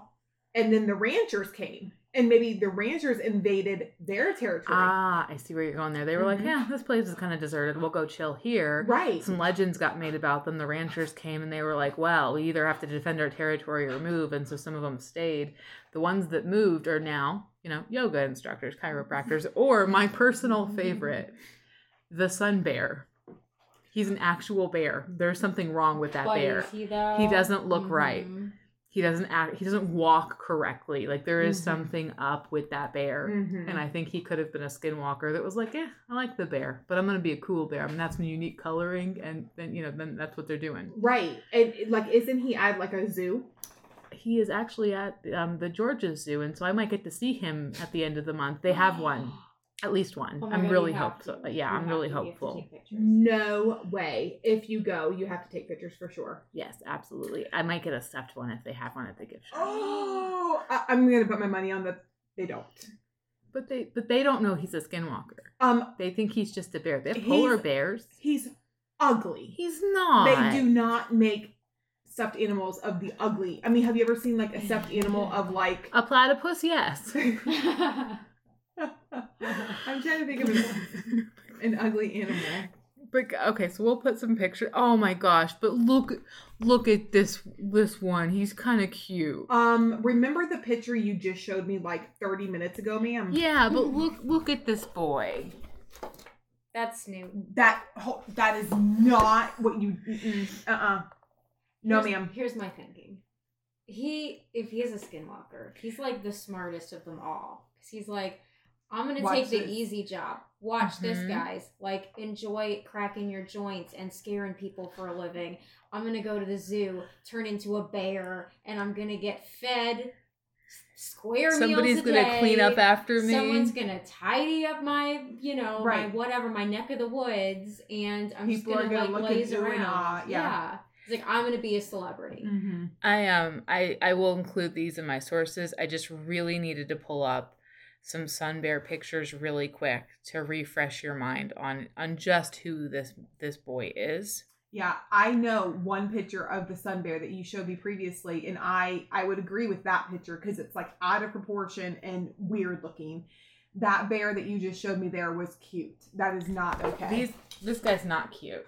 and then the ranchers came and maybe the ranchers invaded their territory. ah i see where you're going there they were like Mhm. yeah this place is kind of deserted we'll go chill here right. some legends got made about them. The ranchers came and they were like, well, we either have to defend our territory or move. And so some of them stayed. The ones that moved are now, you know, yoga instructors, chiropractors, or my personal favorite, the sun bear. He's an actual bear. There's something wrong with that But bear. is he though? He doesn't look right. He doesn't act, he doesn't walk correctly. Like there is Mhm. something up with that bear. Mhm. And I think he could have been a skinwalker that was like, yeah, I like the bear, but I'm gonna be a cool bear. I mean, that's some unique coloring, and then you know, then that's what they're doing. right. And like isn't he at like a zoo? He is actually at um, the Georgia Zoo, and so I might get to see him at the end of the month. They have one, at least one. Oh I'm God, really hopeful. to. Yeah, You I'm really to. You have to hopeful. No way. If you go, you have to take pictures for sure. Yes, absolutely. I might get a stuffed one if they have one at the gift shop. Oh, I- I'm gonna put my money on that they don't. But they, but they don't know he's a skinwalker. Um, They think he's just a bear. They have polar bears. he's ugly. He's not. They do not make stuffed animals of the ugly. I mean, have you ever seen like a stuffed animal of like? A platypus, yes. I'm trying to think of an, an ugly animal. But okay, so we'll put some pictures. Oh my gosh! But look, look at this this one. He's kind of cute. Um, remember the picture you just showed me like 30 minutes ago, ma'am? Yeah, but look look at this boy. That's new. That ho- that is not what you. Uh uh No, Here's- ma'am. Here's my thinking. He, if he is a skinwalker, he's like the smartest of them all. Cause he's like, I'm gonna Watch take the this. easy job. Watch this, Mhm. guys. Like, enjoy cracking your joints and scaring people for a living. I'm gonna go to the zoo, turn into a bear, and I'm gonna get fed square Somebody's meals a gonna day. clean up after me. Someone's gonna tidy up my, you know, my whatever, my neck of the woods, and I'm People just are gonna, gonna like look at blaze you around. and awe, yeah. It's like I'm gonna be a celebrity. Mm-hmm. I um I I will include these in my sources. I just really needed to pull up some sun bear pictures really quick to refresh your mind on on just who this this boy is. Yeah, I know one picture of the sun bear that you showed me previously, and I I would agree with that picture because it's like out of proportion and weird looking. That bear that you just showed me there was cute. That is not okay. These this guy's not cute.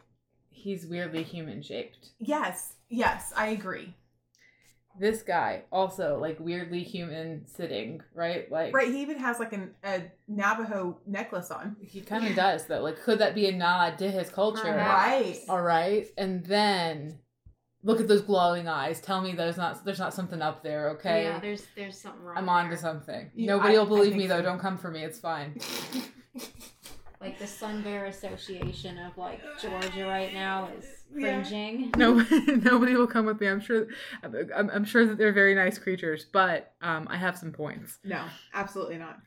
He's weirdly human shaped. yes, yes, I agree. This guy also like weirdly human sitting, right? Like Right, he even has like an, a Navajo necklace on. he kind of does though. Like could that be a nod to his culture? Perhaps. Right. All right. And then look at those glowing eyes. Tell me there's not there's not something up there, okay? Yeah, there's there's something wrong. I'm on to something. You- Nobody I- will believe me think though. Don't come for me. It's fine. Like the Sun Bear Association of like Georgia right now is Yeah. No, nobody will come with me. I'm sure. I'm, I'm sure that they're very nice creatures, but um, I have some points. No, absolutely not.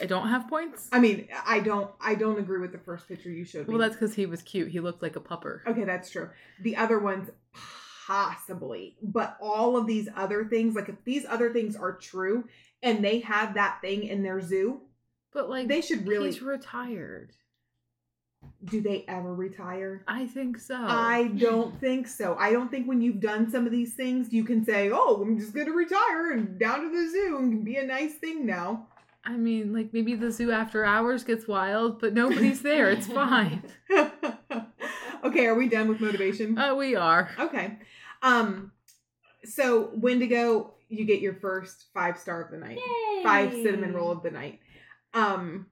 I don't have points. I mean, I don't I don't agree with the first picture you showed me. Well, that's because he was cute. He looked like a pupper. Okay, that's true. The other ones, possibly. But all of these other things, like if these other things are true and they have that thing in their zoo, But like, they should really. he's retired. do they ever retire? I think so. I don't think so. I don't think when you've done some of these things, you can say, oh, I'm just going to retire and down to the zoo and be a nice thing now. I mean, like maybe the zoo after hours gets wild, but nobody's there. It's fine. okay, are we done with motivation? Uh, we are. Okay. Um so Wendigo, you get your first five star of the night. Yay! Five cinnamon roll of the night. Um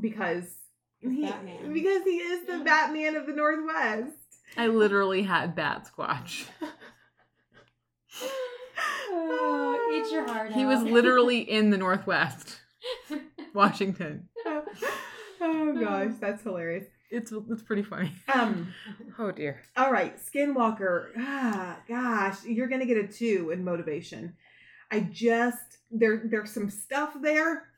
because he, Batman. because he is the Yeah. Batman of the Northwest. I literally had Batsquatch. Oh, eat your heart He out. was literally in the Northwest, Washington. oh gosh, that's hilarious. It's it's pretty funny. Um Oh dear. all right, Skinwalker. Ah, gosh, you're gonna get a two in motivation. I just there there's some stuff there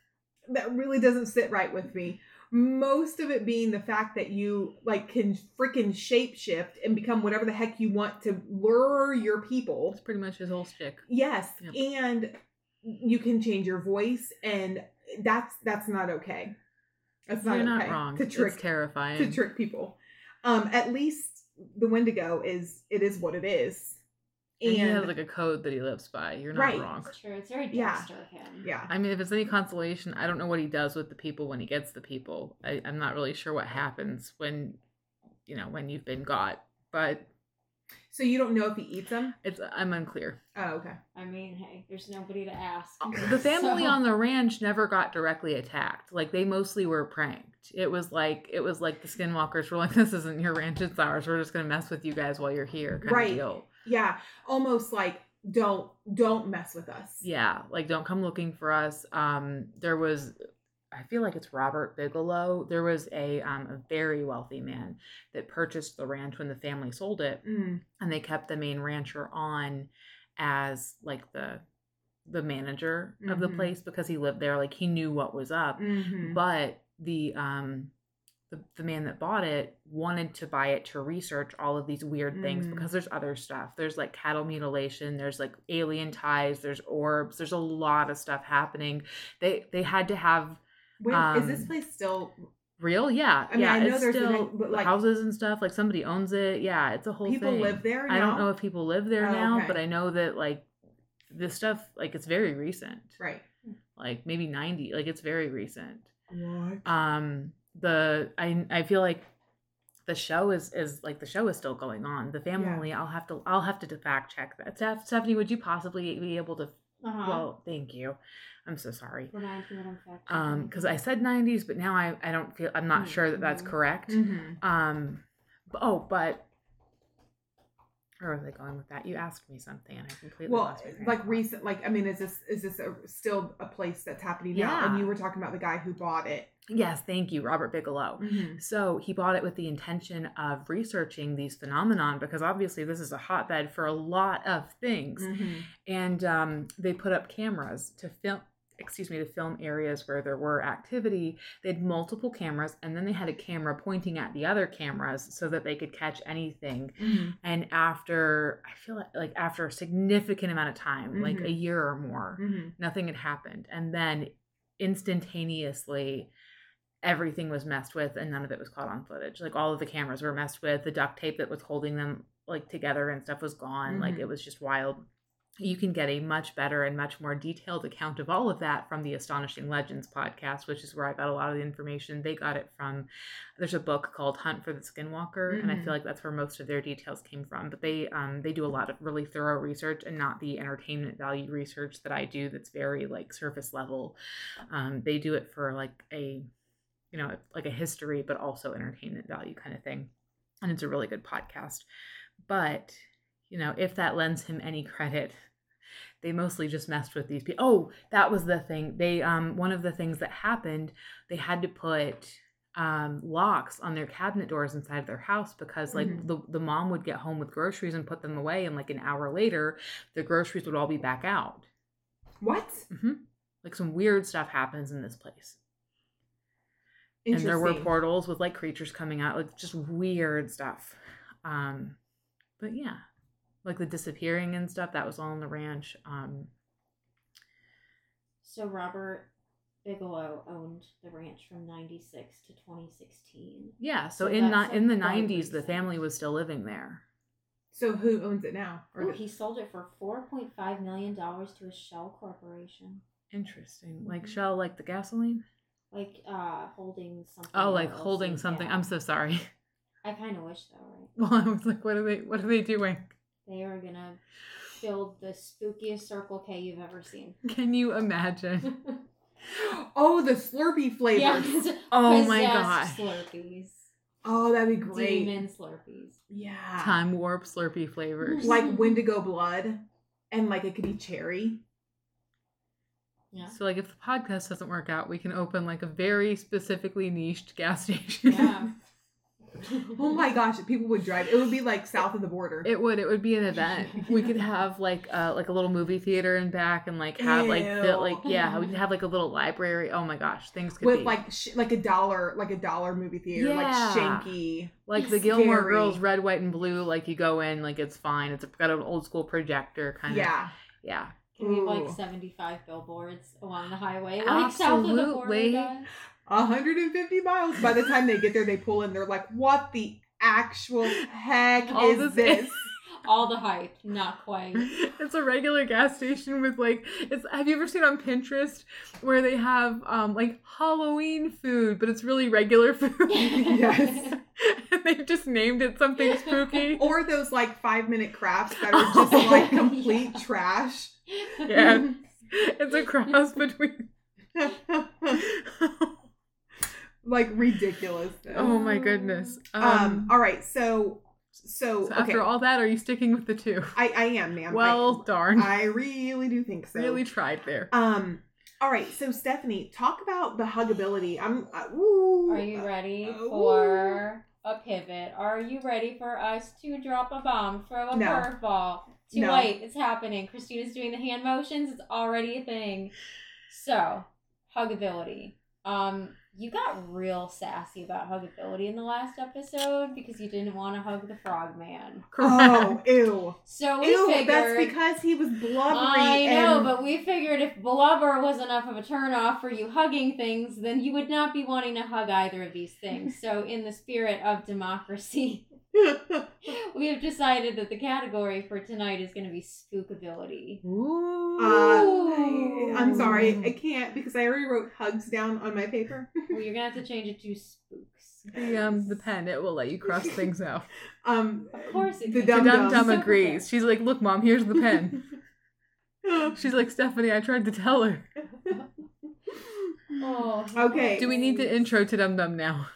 that really doesn't sit right with me. Most of it being the fact that you like can freaking shapeshift and become whatever the heck you want to lure your people. That's pretty much his whole shtick. Yes, Yep. and you can change your voice, and that's that's not okay. That's not You're not okay wrong. to trick It's terrifying. to trick people. Um, at least the Wendigo is it is what it is, and he has like a code that he lives by. You're not Right. wrong. It's true. It's very Yeah. Dexter of him. yeah, I mean, if it's any consolation, I don't know what he does with the people when he gets the people. I, I'm not really sure what happens when, you know, when you've been got. But so you don't know if he eats them. it's I'm unclear. Oh, okay. I mean, hey, there's nobody to ask. Uh, the family So- on the ranch never got directly attacked. Like they mostly were pranked. It was like it was like the skinwalkers were like, "This isn't your ranch; it's ours. We're just gonna mess with you guys while you're here." Kind Right. of deal. Yeah, almost like don't don't mess with us. Yeah, like don't come looking for us. Um, there was, I feel like it's Robert Bigelow. There was a um a very wealthy man that purchased the ranch when the family sold it, Mm, and they kept the main rancher on as like the the manager of the Mhm. place because he lived there. Like he knew what was up. mhm. But the um the, the man that bought it wanted to buy it to research all of these weird things Mm. because there's other stuff. There's like cattle mutilation, there's like alien ties, there's orbs, there's a lot of stuff happening. They they had to have Wait, is this um, place still? real, yeah, I mean, yeah. I know it's there's still like- houses and stuff. Like somebody owns it. Yeah, it's a whole People thing. live there. I don't know if people live there Oh, now, okay. but I know that like this stuff like it's very recent. Right. Like maybe 90, like it's very recent. What? um the i i feel like the show is is like the show is still going on the family i'll have to i'll have to fact check that Steph, stephanie would you possibly be able to Uh-huh. Well, thank you. I'm so sorry. Remind me what I'm fact Um, because I said 90s, but now I I don't feel I'm not Mm, sure that that's mhm. correct. Mhm. Um, oh, but where was I going with that? You asked me something, and I completely Well, lost my like recent, like I mean, is this is this a, still a place that's happening now? And you were talking about the guy who bought it. Yes, thank you, Robert Bigelow. So he bought it with the intention of researching these phenomenon because obviously this is a hotbed for a lot of things, Mhm. and um, they put up cameras to film. Excuse me, to film areas where there were activity. They had multiple cameras, and then they had a camera pointing at the other cameras so that they could catch anything. Mhm. And after, I feel like, like after a significant amount of time, like a year or more, Mhm. nothing had happened. And then instantaneously, everything was messed with and none of it was caught on footage. Like all of the cameras were messed with, the duct tape that was holding them like together and stuff was gone. Like Mhm. it was just wild. You can get a much better and much more detailed account of all of that from the Astonishing Legends podcast, which is where I got a lot of the information. They got it from there's a book called Hunt for the Skinwalker, and I feel like that's where most of their details came from. But they um they do a lot of really thorough research and not the entertainment value research that I do that's very like surface level. Um, they do it for like a you know like a history but also entertainment value kind of thing. And it's a really good podcast. But you know, if that lends him any credit, they mostly just messed with these people. Oh, that was the thing. They um one of the things that happened, they had to put um locks on their cabinet doors inside their house because like Mhm. the the mom would get home with groceries and put them away and like an hour later the groceries would all be back out. What? hmm Like some weird stuff happens in this place. And there were portals with like creatures coming out, like just weird stuff. Um but yeah. Like the disappearing and stuff, that was all on the ranch. Um So Robert Bigelow owned the ranch from 96 to 2016. Yeah, so, So in that's, in the like, quite nineties, the family was still living there. So who owns it now? Or Oh, he sold it for 4.5 million dollars to a Shell corporation. Interesting. Like Mhm. Shell, like the gasoline. Like uh holding something. Oh, like LLC, holding something. yeah. I'm so sorry. I kind of wish though, right? Well, I was like, what are they? What are they doing? They are gonna build the spookiest Circle K you've ever seen. Can you imagine? oh, the Slurpee flavors. yeah, Oh my possessed gosh. Slurpees, Oh, that'd be great. demon Slurpees. Yeah. Time warp Slurpee flavors. Like Wendigo blood, and like it could be cherry. Yeah, So, like, if the podcast doesn't work out, we can open like a very specifically niched gas station. yeah. Oh my gosh, people would drive. It would be like south of the border. It would. It would be an event. We could have like uh like a little movie theater in back and like have like the, like yeah we could have like a little library. Oh my gosh, things could with be like sh- like a dollar, like a dollar movie theater, Yeah. like Shanky. like the Gilmore scary. Girls, red, white, and blue. Like you go in, like it's fine. It's got an old school projector kind of. Yeah. yeah. Can we have Ooh. like 75 billboards along the highway, like south of the border? Absolutely. does? 150 miles. By the time they get there, they pull in. They're like, "What the actual heck All is this- this?" All the hype, not quite. It's a regular gas station with like it's have you ever seen on Pinterest where they have um like Halloween food, but it's really regular food. Yes. and they've just named it something spooky. or those like five minute crafts that are just Oh, like complete trash. Yeah. It's a cross between like ridiculous. Oh my goodness. Um, Um. All right. So. So, so okay. after all that, are you sticking with the two? I I am, ma'am. Well, darn. I, I really do think so. really tried there. Um. All right. So Stephanie, talk about the huggability. I'm. Uh, ooh, Are you ready uh, for a pivot? Are you ready for us to drop a bomb, throw a No. curveball? Too No. late. It's happening. Christina's doing the hand motions. It's already a thing. So, huggability. Um, you got real sassy about huggability in the last episode because you didn't want to hug the frog man. Oh, ew. So we Ew, figured. that's because he was blubbery. I know, and... but we figured if blubber was enough of a turnoff for you hugging things, then you would not be wanting to hug either of these things. So, in the spirit of democracy, we have decided that the category for tonight is going to be spookability. Ooh. Uh, I, am sorry, I can't because I already wrote hugs down on my paper. Well, you're going to have to change it to spooks. the um the pen it will let you cross things out. Um, Of course it the can. The dum dum dum dum. So agrees. She's like, look, mom, here's the pen. She's like, Stephanie, I tried to tell her. Oh. Okay. Do we need to intro to Dum Dum now?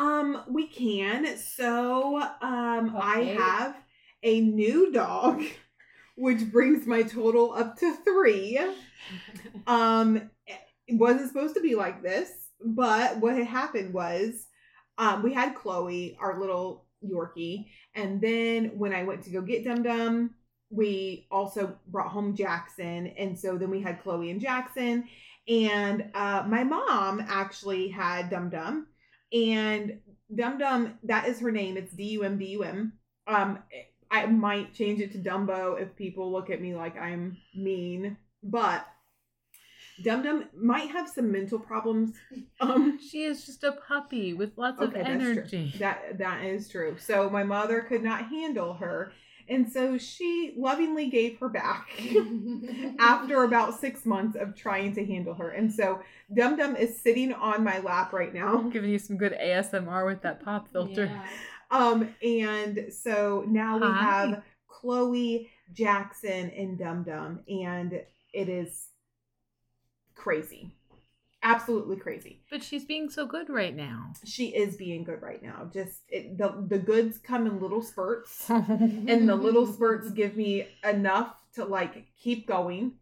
Um, we can. So, um, I have a new dog, which brings my total up to three. Um, it wasn't supposed to be like this, but what had happened was, um, we had Chloe, our little Yorkie, and then when I went to go get Dum Dum, we also brought home Jackson, and so then we had Chloe and Jackson, and uh, my mom actually had Dum Dum, and Dum Dum, that is her name. It's D U M D U M. Um, I might change it to Dumbo if people look at me like I'm mean, but Dum Dum might have some mental problems. Um, She is just a puppy with lots Okay, of energy. that that is true. So my mother could not handle her, and so she lovingly gave her back after about six months of trying to handle her. And so Dum Dum is sitting on my lap right now. Giving you some good ASMR with that pop filter. Yeah. Um, and so now we Hi. have Chloe, Jackson, and Dum Dum, and it is crazy. Absolutely crazy. But she's being so good right now. She is being good right now. Just it, the the goods come in little spurts. and the little spurts give me enough to like keep going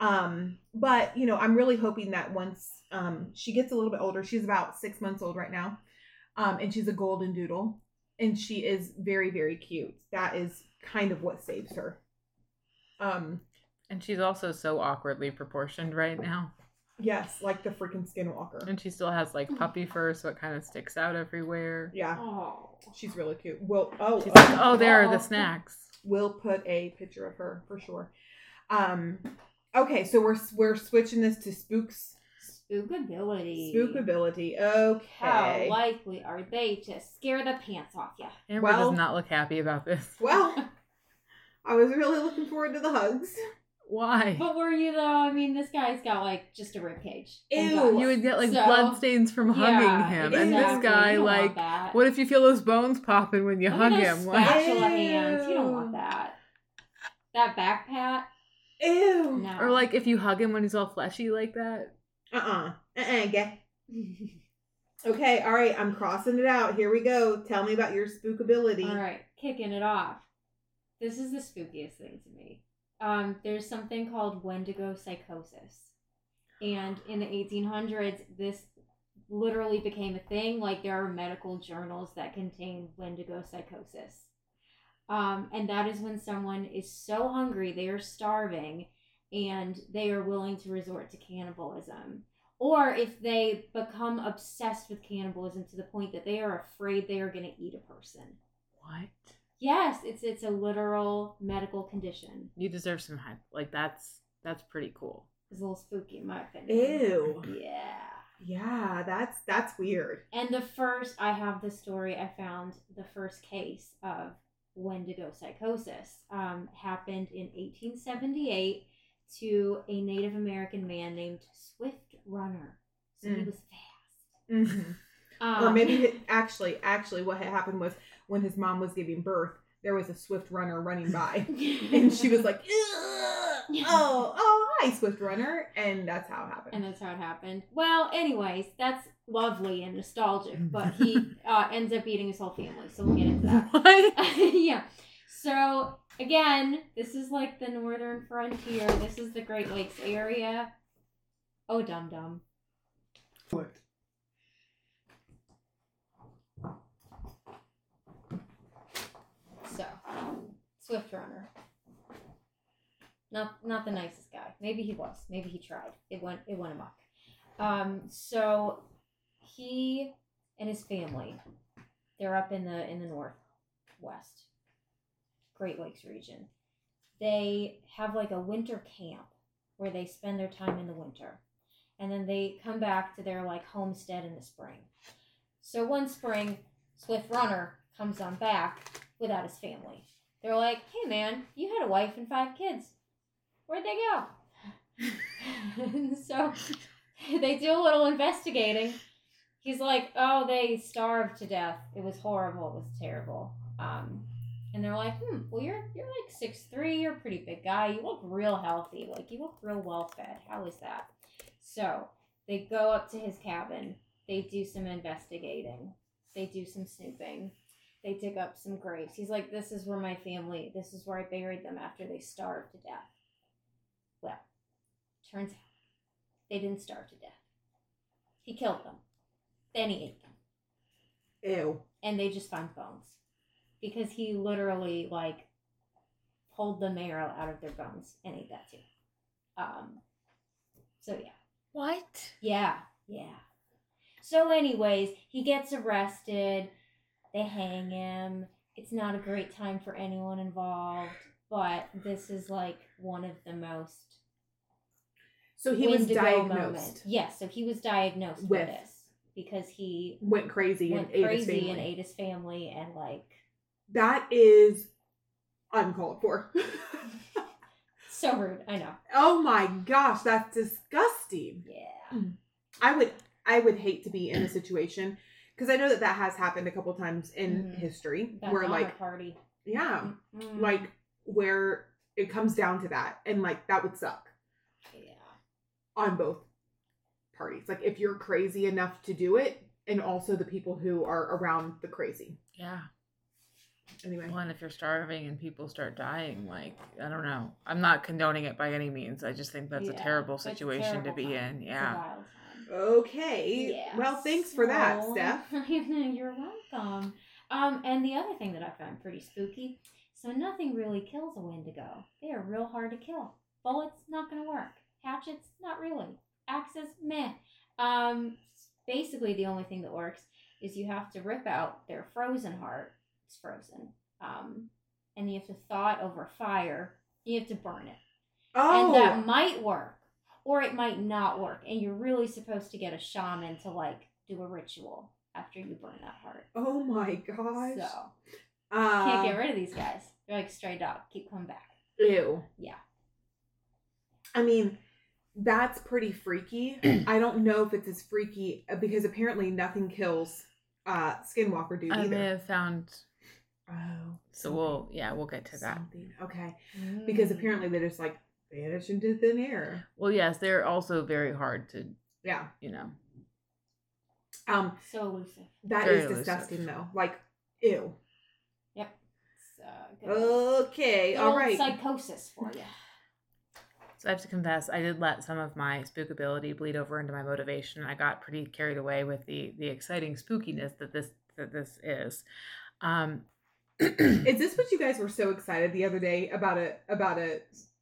um but you know i'm really hoping that once um she gets a little bit older she's about six months old right now um and she's a golden doodle and she is very very cute that is kind of what saves her um and she's also so awkwardly proportioned right now. Yes like the freaking skinwalker And she still has like puppy fur, so it kind of sticks out everywhere. yeah Oh. she's really cute well oh She's like, oh, there are the snacks. we'll put a picture of her for sure um okay so we're we're switching this to spooks Spookability. Spookability. Okay. How likely are they to scare the pants off you? Amber Well- does not look happy about this. Well, I was really looking forward to the hugs. Why? But were you though? I mean, this guy's got like just a rib cage. Ew. You would get like So- blood stains from hugging Yeah, him. And this guy, You don't want like, what if you feel those bones popping when you Look hug him? those Like, Ew. hands. You don't want that. That back pat. Ew. No. or like if you hug him when he's all fleshy like that. Uh uh-uh. uh. Uh Get. Okay. All right. I'm crossing it out. Here we go. Tell me about your spookability. All right, kicking it off. This is the spookiest thing to me. Um, there's something called Wendigo psychosis, and in the 1800s, this literally became a thing. Like there are medical journals that contain Wendigo psychosis, um, and that is when someone is so hungry they are starving, and they are willing to resort to cannibalism. Or if they become obsessed with cannibalism to the point that they are afraid they are going to eat a person. What? Yes, it's it's a literal medical condition. You deserve some hype. Like that's that's pretty cool. It's a little spooky in my opinion. Ew. Yeah. Yeah. That's that's weird. And the first I have the story I found the first case of Wendigo psychosis um, happened in 1878 to a Native American man named Swift Runner. So he Mm. was fast. hmm Um, or maybe it- actually, actually, what had happened was when his mom was giving birth, there was a swift runner running by, and she was like, "Ugh. "Oh, oh, hi, swift runner," and that's how it happened. And that's how it happened. Well, anyways, that's lovely and nostalgic, but he uh, ends up eating his whole family, so we'll get into that. What? yeah. So, again, this is like the northern frontier. This is the Great Lakes area. Oh, dum dum. What? So, Swift Runner. Not not the nicest guy. Maybe he was. Maybe he tried. It went it went amok. Um, so he and his family, they're up in the in the northwest, Great Lakes region. They have like a winter camp where they spend their time in the winter, and then they come back to their like homestead in the spring. So one spring, Swift Runner comes on back without his family. They're like, "Hey man, you had a wife and five kids. Where'd they go?" So they do a little investigating. He's like, "Oh, they starved to death. It was horrible. It was terrible." Um, And they're like, hmm, well, you're you're like six three. You're a pretty big guy. You look real healthy. Like you look real well fed. How is that? So they go up to his cabin. They do some investigating. They do some snooping. They dig up some graves. He's like, this is where my family. This is where I buried them after they starved to death. Well, turns out they didn't starve to death. He killed them. Then he ate them Ew. and they just find bones because he literally like pulled the marrow out of their bones and ate that too. Um, so yeah, What? yeah, yeah. So, anyways, he gets arrested. They hang him. It's not a great time for anyone involved, but this is like one of the most So he was diagnosed, moment. Yes, so he was diagnosed with, With- this because he went crazy went and ate his family. and ate his family and like That is uncalled for. so rude. I know. oh my gosh, that's disgusting. Yeah. Mm. I would I would hate to be in a situation because I know that that has happened a couple times in Mhm. history That where like party. yeah, Mm, like where it comes down to that and like that would suck yeah. on both parties. Like if you're crazy enough to do it and also the people who are around the crazy. Yeah. Anyway. Well, and if you're starving and people start dying, like I don't know. I'm not condoning it by any means. I just think that's a terrible it's a situation to be time. in. It's a Yeah. Okay. Yeah, Well, thanks for that, Steph. You're welcome. Um, and the other thing that I found pretty spooky. So nothing really kills a Wendigo. They are real hard to kill. Bullets not gonna work. Hatchets not really. Axes meh. Um, basically the only thing that works is you have to rip out their frozen heart. It's frozen. Um, and you have to thaw it over fire. You have to burn it Oh. and that might work or it might not work and you're really supposed to get a shaman to like do a ritual after you burn that heart oh my gosh. so uh, can't get rid of these guys they're like stray dog keep coming back Ew. Yeah. I mean, that's pretty freaky. I don't know if it's as freaky uh, because apparently nothing kills uh Skinwalker dude I either. may have found. Oh. So we'll yeah we'll get to that. Something. Okay. Because Mm. apparently they just like vanish into thin air. Well, yes, they're also very hard to Yeah. you know. Um so elusive that Very is elusive. disgusting though. Like ew. yep it's, uh, Okay, good all old right. psychosis for you So I have to confess, I did let some of my spookability bleed over into my motivation. I got pretty carried away with the the exciting spookiness that this that this is. Um, Is this what you guys were so excited the other day about a about a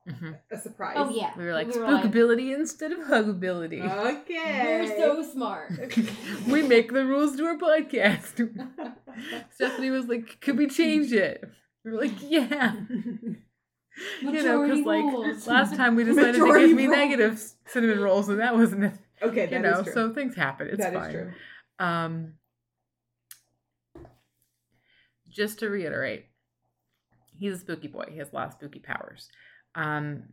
mhm. a surprise? oh yeah We were like we spookability instead of hugability. Okay. we're so smart we make the rules to our podcast. Stephanie was like, "Could we change it?" We were like, "Yeah." you know, because Majority like rules. last time we decided Majority to give me rules. negative cinnamon rolls, and that wasn't it. okay, You that is know, true. so things happen. It's That is fine. true. Um, just to reiterate, he's a spooky boy. He has a lot of spooky powers. Um,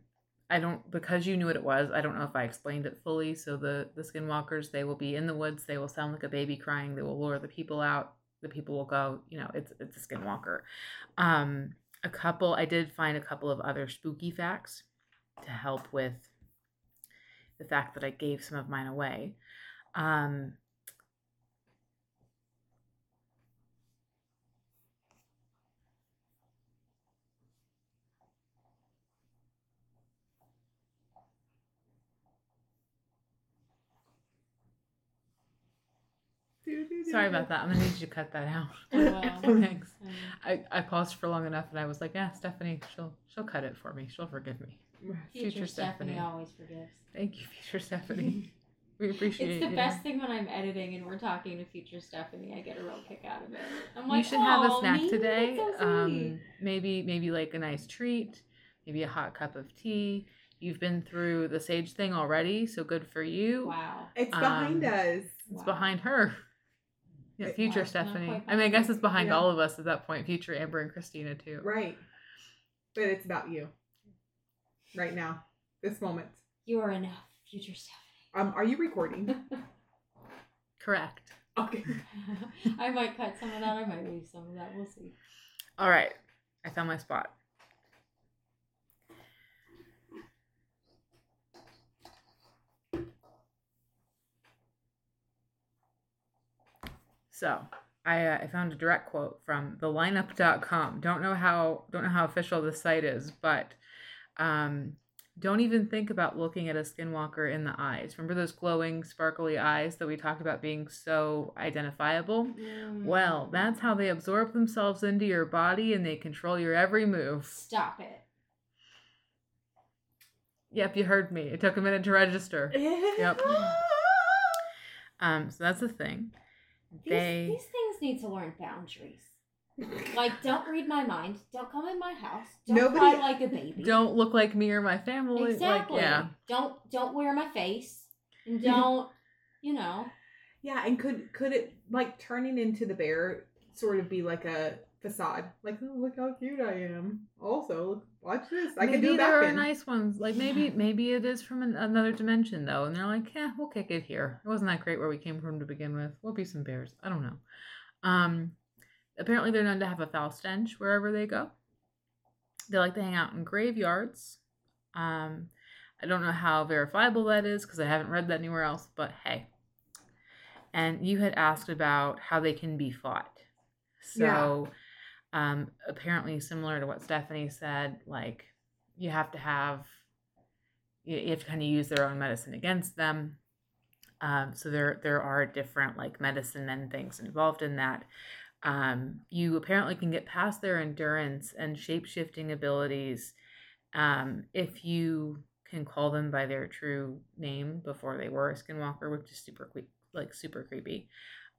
I don't because you knew what it was. I don't know if I explained it fully. So the the skinwalkers, they will be in the woods. They will sound like a baby crying. They will lure the people out. The people will go. You know, it's it's a skinwalker. Um, a couple. I did find a couple of other spooky facts to help with the fact that I gave some of mine away. Um, Sorry about that. I'm gonna need you to cut that out. Oh, well. Thanks. I, I paused for long enough and I was like, yeah, Stephanie, she'll she'll cut it for me. She'll forgive me. future, Future Stephanie Stephanie. always forgives Thank you, future Stephanie. We appreciate it. It's the you. best thing when I'm editing and we're talking to future Stephanie. I get a real kick out of it. I'm like, you like, should have a snack Mimi, today. so Um, maybe maybe like a nice treat, maybe a hot cup of tea. You've been through the sage thing already, so good for you. wow. It's behind Um, us. It's Wow. behind her. Yeah, future Wow, Stephanie. I mean, I guess it's behind Yeah. all of us at that point. Future Amber and Christina too. Right. But it's about you. Right now. This moment. You are enough, future Stephanie. Um, are you recording? Correct. Okay. I might cut some of that. I might leave some of that. We'll see. All right. I found my spot. So I, uh, I found a direct quote from thelineup.com. Don't know how don't know how official the site is, but um, don't even think about looking at a skinwalker in the eyes. Remember those glowing, sparkly eyes that we talked about being so identifiable? Well, that's how they absorb themselves into your body and they control your every move. Stop it. Yep, you heard me. It took a minute to register. Yep. Um, so that's the thing. These, They these things need to learn boundaries. Like, don't read my mind. Don't come in my house. Don't Nobody- cry like a baby. don't look like me or my family. exactly. Like, yeah. Don't don't wear my face. And don't you know? Yeah, and could could it like turning into the bear sort of be like a facade? Like, oh, look how cute I am. Also, look, watch this. I can maybe there are nice ones. Like maybe maybe it is from an, another dimension though, and they're like, yeah, we'll kick it here. It wasn't that great where we came from to begin with. We'll be some bears. I don't know. Um, apparently they're known to have a foul stench wherever they go. They like to hang out in graveyards. Um, I don't know how verifiable that is because I haven't read that anywhere else. But hey, and you had asked about how they can be fought. So, um, apparently similar to what Stephanie said, like you have to have you, have to kind of use their own medicine against them. Um, so there there are different like medicine and things involved in that. Um, you apparently can get past their endurance and shape shifting abilities um, if you can call them by their true name before they were a skinwalker, which is super que- like super creepy.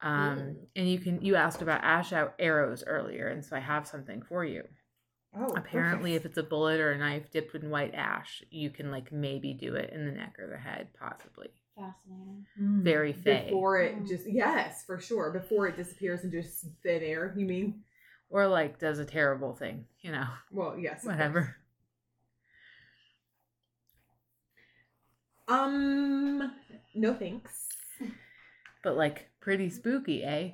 Um, Ooh. and you can you asked about ash out arrows earlier, and so I have something for you. Oh, Apparently, if it's a bullet or a knife dipped in white ash, you can like maybe do it in the neck or the head, possibly. Fascinating. Mm. very fey. before it Mm. just yes, for sure. Before it disappears into just thin air. You mean? Or like does a terrible thing, you know, Well, yes. whatever. Um, no thanks. But like pretty spooky, eh?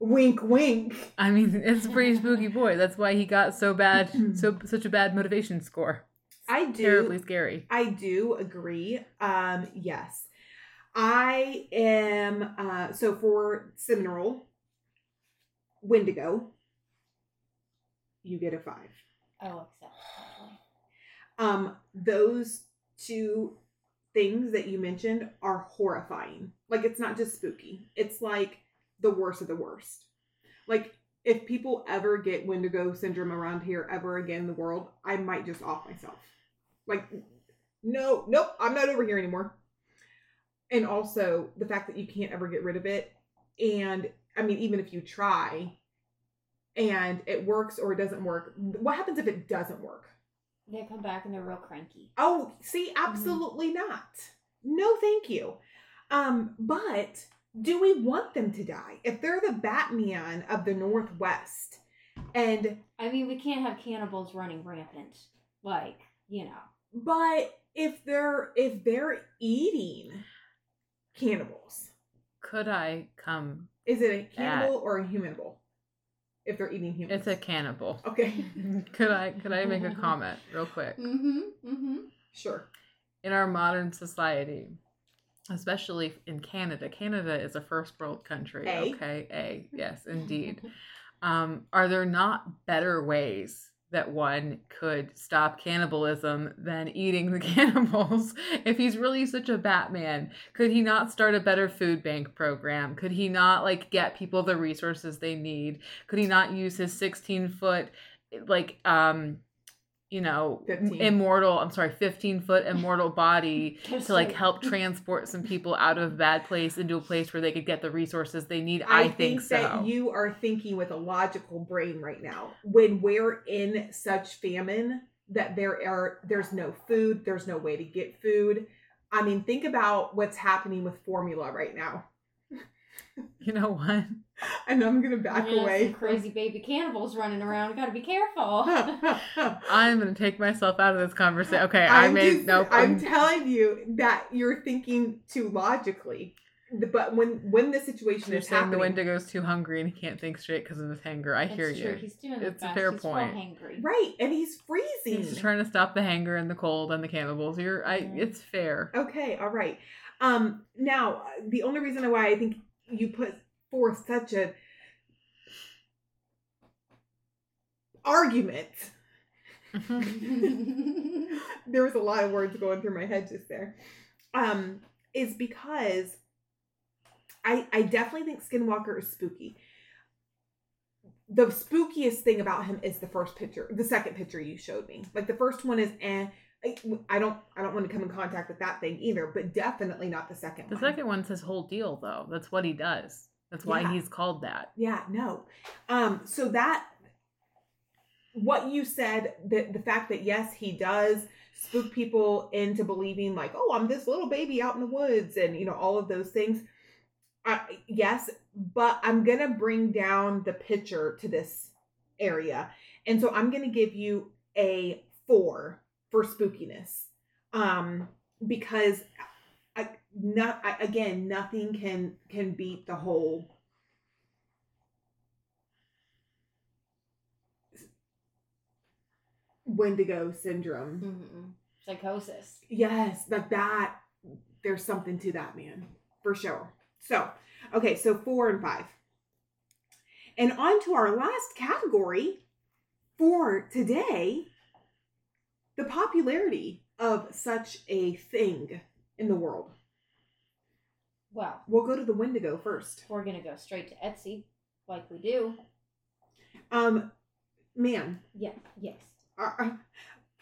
Wink, wink. I mean, it's a pretty spooky boy. That's why he got so bad, so such a bad motivation score. I do. Terribly scary. I do agree. Um, yes. I am uh so for Seminole, Wendigo, you get a five. I'll accept. Um, those two things that you mentioned are horrifying. Like it's not just spooky. It's like the worst of the worst. Like if people ever get Wendigo syndrome around here ever again in the world, I might just off myself. Like no, nope, I'm not over here anymore. And also the fact that you can't ever get rid of it. And I mean, even if you try and it works or it doesn't work, what happens if it doesn't work? They come back and they're real cranky. Oh, see, mm-hmm. absolutely not. No, thank you. Um, but do we want them to die? If they're the Batman of the Northwest, and I mean, we can't have cannibals running rampant. Like, you know. but if they're if they're eating cannibals, Could I come? is it a cannibal or a humanable? If they're eating humans, It's a cannibal. okay. Could I? Could I make a comment real quick? Mm-hmm. Mm-hmm. Sure. in our modern society, especially in Canada, Canada is a first world country. A. Okay, A, yes, indeed. um, are there not better ways that one could stop cannibalism than eating the cannibals? if he's really such a Batman, could he not start a better food bank program? Could he not like get people the resources they need? Could he not use his 16 foot like um you know 15. immortal i'm sorry 15 foot immortal body to like help transport some people out of a bad place into a place where they could get the resources they need i, think, so that you are thinking with a logical brain right now. When we're in such famine that there are there's no food, there's no way to get food. I mean, think about what's happening with formula right now. you know what And I'm gonna back Yeah, away. some crazy baby cannibals running around. Gotta be careful. i'm gonna take myself out of this conversation okay i I'm made just- nope I'm I'm, telling you that you're thinking too logically. but when when the situation You're is saying happening, the Wendigo's too hungry and he can't think straight because of his hanger. I hear It's you. He's doing the It's a fair He's point. hangry. right, and he's freezing. He's trying to stop the hanger and the cold and the cannibals. You're, I. Mhm. It's fair. Okay, all right. Um, now the only reason why I think you put forth such a argument. there was a lot of words going through my head just there. Um, is because I I definitely think Skinwalker is spooky. The spookiest thing about him is the first picture, the second picture you showed me. Like the first one is eh. I, I don't I don't want to come in contact with that thing either, but definitely not the second The one. second one's his whole deal, though. That's what he does. That's why Yeah. he's called that. Yeah, no. Um, so that what you said, the the fact that yes, he does spook people into believing like, oh, I'm this little baby out in the woods, and you know all of those things. Uh, yes, but I'm gonna bring down the picture to this area, and so I'm gonna give you a four for spookiness, um, because I, not I, again, nothing can can beat the whole Wendigo syndrome. Mhm. Psychosis. Yes, like that. There's something to that, man, for sure. So, okay, so four and five. And on to our last category for today the popularity of such a thing in the world. Well, We'll go to the Wendigo first. we're gonna go straight to Etsy, like we do. Um, man, Yeah. Yes. are,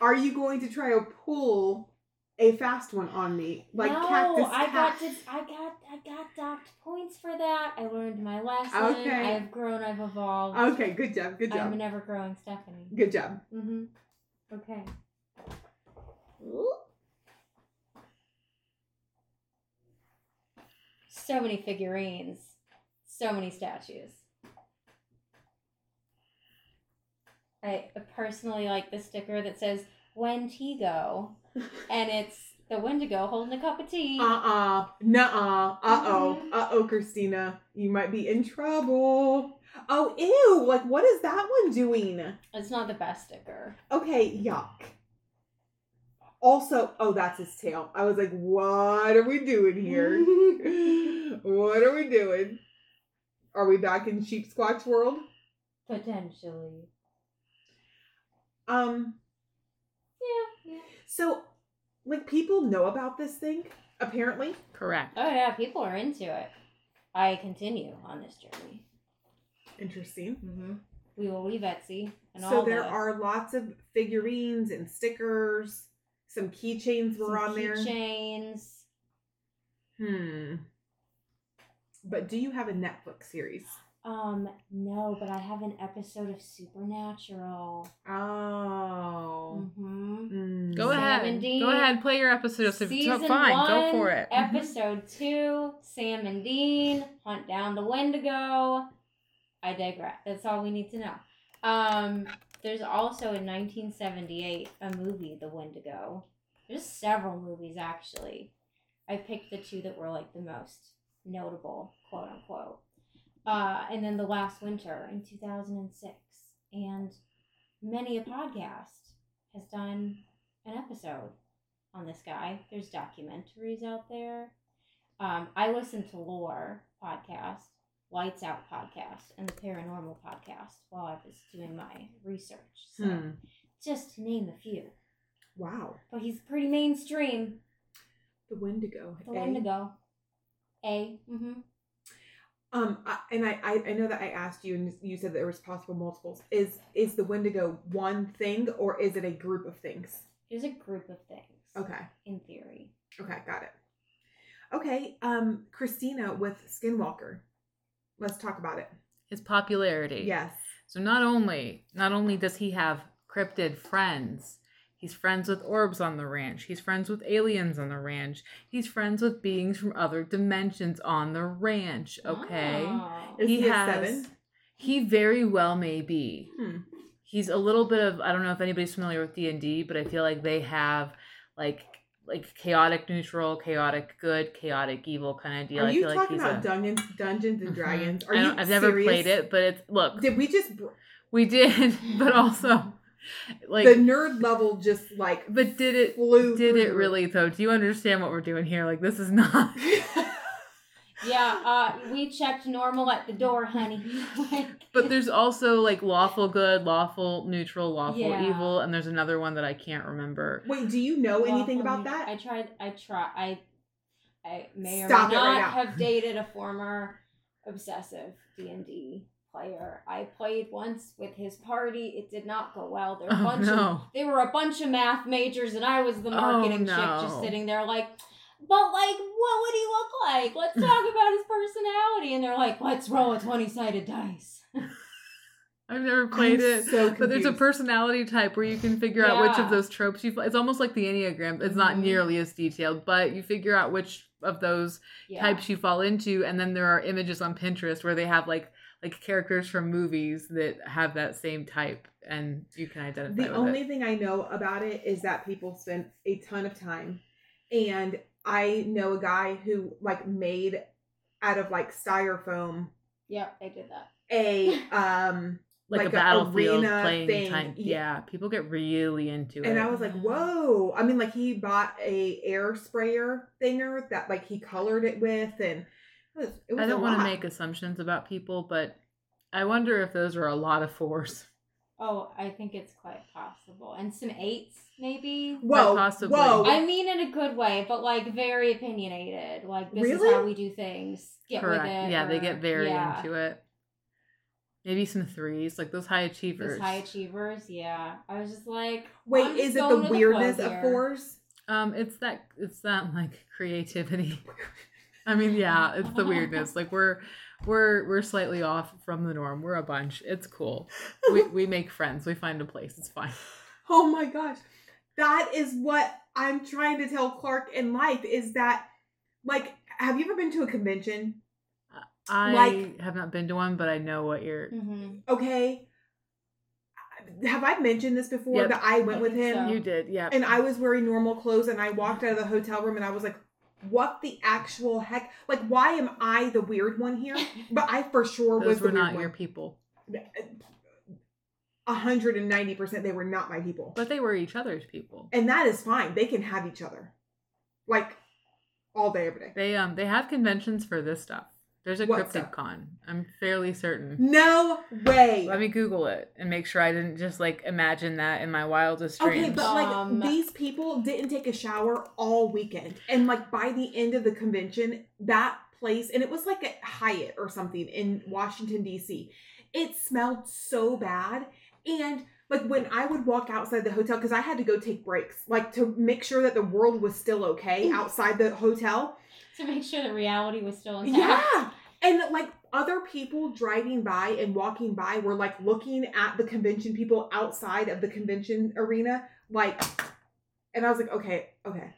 are you going to try to pull a fast one on me like no, cactus I got to, I got I got docked points for that. I learned my lesson. Okay. I have grown. I've evolved. Okay, good job, good job. I'm job, an ever growing Stephanie. good job. Mm-hmm. Okay. So many figurines. So many statues. I personally like the sticker that says Wentigo, and it's the Wendigo holding a cup of tea. Uh-uh, nuh-uh, uh-oh, Mhm. uh-oh, Christina, you might be in trouble. Oh, ew, like what is that one doing? It's not the best sticker. Okay, yuck. Also, oh, that's his tail. I was like, what are we doing here? what are we doing? Are we back in Sheep Squatch world? Potentially. Um, Yeah, yeah. so, like, people know about this thing, apparently. Correct. Oh yeah, people are into it. I continue on this journey. Interesting. Mm-hmm. We will leave Etsy and So all there the, are lots of figurines and stickers. Some keychains were some on there. keychains. Hmm. But do you have a Netflix series? Um, no, but I have an episode of Supernatural. Oh. Mm-hmm. Mm. Go Sam ahead. and Dean. Go ahead. Play your episode. So Season fine. one, Go for it. Episode two, Sam and Dean hunt down the Wendigo. I digress. That's all we need to know. Um, there's also in 1978 a movie, The Wendigo. There's several movies actually. I picked the two that were like the most notable, quote unquote. Uh, and then The Last Winter in 2006. And many a podcast has done an episode on this guy. There's documentaries out there. Um, I listen to Lore podcast, Lights Out podcast, and the Paranormal podcast while I was doing my research. So Hmm. just to name a few. Wow. But he's pretty mainstream. The Wendigo. The eh? Wendigo. A. Mm-hmm. Um, I, and I, I, I know that I asked you, and you said that there was possible multiples. Is is the Wendigo one thing, or is it a group of things? There's a group of things. Okay. In theory. Okay, got it. Okay, um, Christina with Skinwalker. Let's talk about it. His popularity. Yes. So not only not only does he have cryptid friends, he's friends with orbs on the ranch. He's friends with aliens on the ranch. He's friends with beings from other dimensions on the ranch. Okay. Oh. Is he a seven? He very well may be. Hmm. He's a little bit of I don't know if anybody's familiar with D and D, but I feel like they have like like chaotic neutral, chaotic good, chaotic evil kind of deal. Are I you feel talking like he's about a, Dungeons, Dungeons and Mhm. Dragons? Are I you? I've never serious? played it, but it's look, Did we just we did, but also like, the nerd level just like but did it did through it really though? Do you understand what we're doing here? Like this is not. roof. Yeah, uh, we checked normal at the door, honey. But there's also like lawful good, lawful neutral, lawful Yeah. evil, and there's another one that I can't remember. Wait, do you know anything about neut- that? I tried. I try. I. I may Stop or it may not now. have dated a former obsessive D and D player. I played once with his party. It did not go well. There were a Oh bunch of no! they were a bunch of math majors, and I was the Oh, marketing chick just sitting there like. But like, what would he look like? Let's talk about his personality. And they're like, let's roll a twenty-sided dice. I've never played I'm it. So But there's a personality type where you can figure out which of those tropes you. It's almost like the enneagram. It's not Mhm. nearly as detailed, but you figure out which of those Yeah. types you fall into, and then there are images on Pinterest where they have like like characters from movies that have that same type, and you can identify The with only it. thing I know about it is that people spend a ton of time, and I know a guy who like made out of like styrofoam Yep, they did that. a um Like, like a a battlefield arena playing thing. time. Yeah. Yeah, people get really into it. and I was like, whoa! I mean, like he bought a air sprayer thinger that like he colored it with, and it was, it was I don't want to make assumptions about people, but I wonder if those are a lot of fours. Oh, I think it's quite possible. And some eights, maybe? Whoa, possibly. whoa! I mean in a good way, but like very opinionated. Like this Really? is how we do things. Get Correct. with it. yeah, they get very yeah. into it. Maybe some threes, like those high Those achievers. high achievers, yeah. I was just like, Wait, I'm is it the weirdness flow of here. fours? um, it's that it's that like creativity. I mean, yeah, it's the weirdness. Like we're we're we're slightly off from the norm. We're a bunch. It's cool. We we make friends. We find a place. It's fine. Oh my gosh. That is what I'm trying to tell Clark in life is that like have you ever been to a convention? I Like- have not been to one, but I know what you're. Mhm. Okay. Have I mentioned this before Yep. that I went I with him so. You did, yeah. and I was wearing normal clothes and I walked out of the hotel room and I was like, what the actual heck? Like, why am I the weird one here? But I for sure was Those the were weird not one. your people, A hundred and ninety percent, they were not my people, but they were each other's people. and that is fine. They can have each other, like all day, every day. They um they have conventions for this stuff. There's a What cryptid stuff? con. I'm fairly certain. No way. Let me Google it and make sure I didn't just like imagine that in my wildest dreams. Okay, but like Um, these people didn't take a shower all weekend, and like by the end of the convention, that place, and it was like a Hyatt or something in Washington D.C. It smelled so bad, and like when I would walk outside the hotel because I had to go take breaks, like to make sure that the world was still okay outside the hotel. To make sure that reality was still intact. Yeah. And like other people driving by and walking by were like looking at the convention people outside of the convention arena, like, and I was like, okay, okay.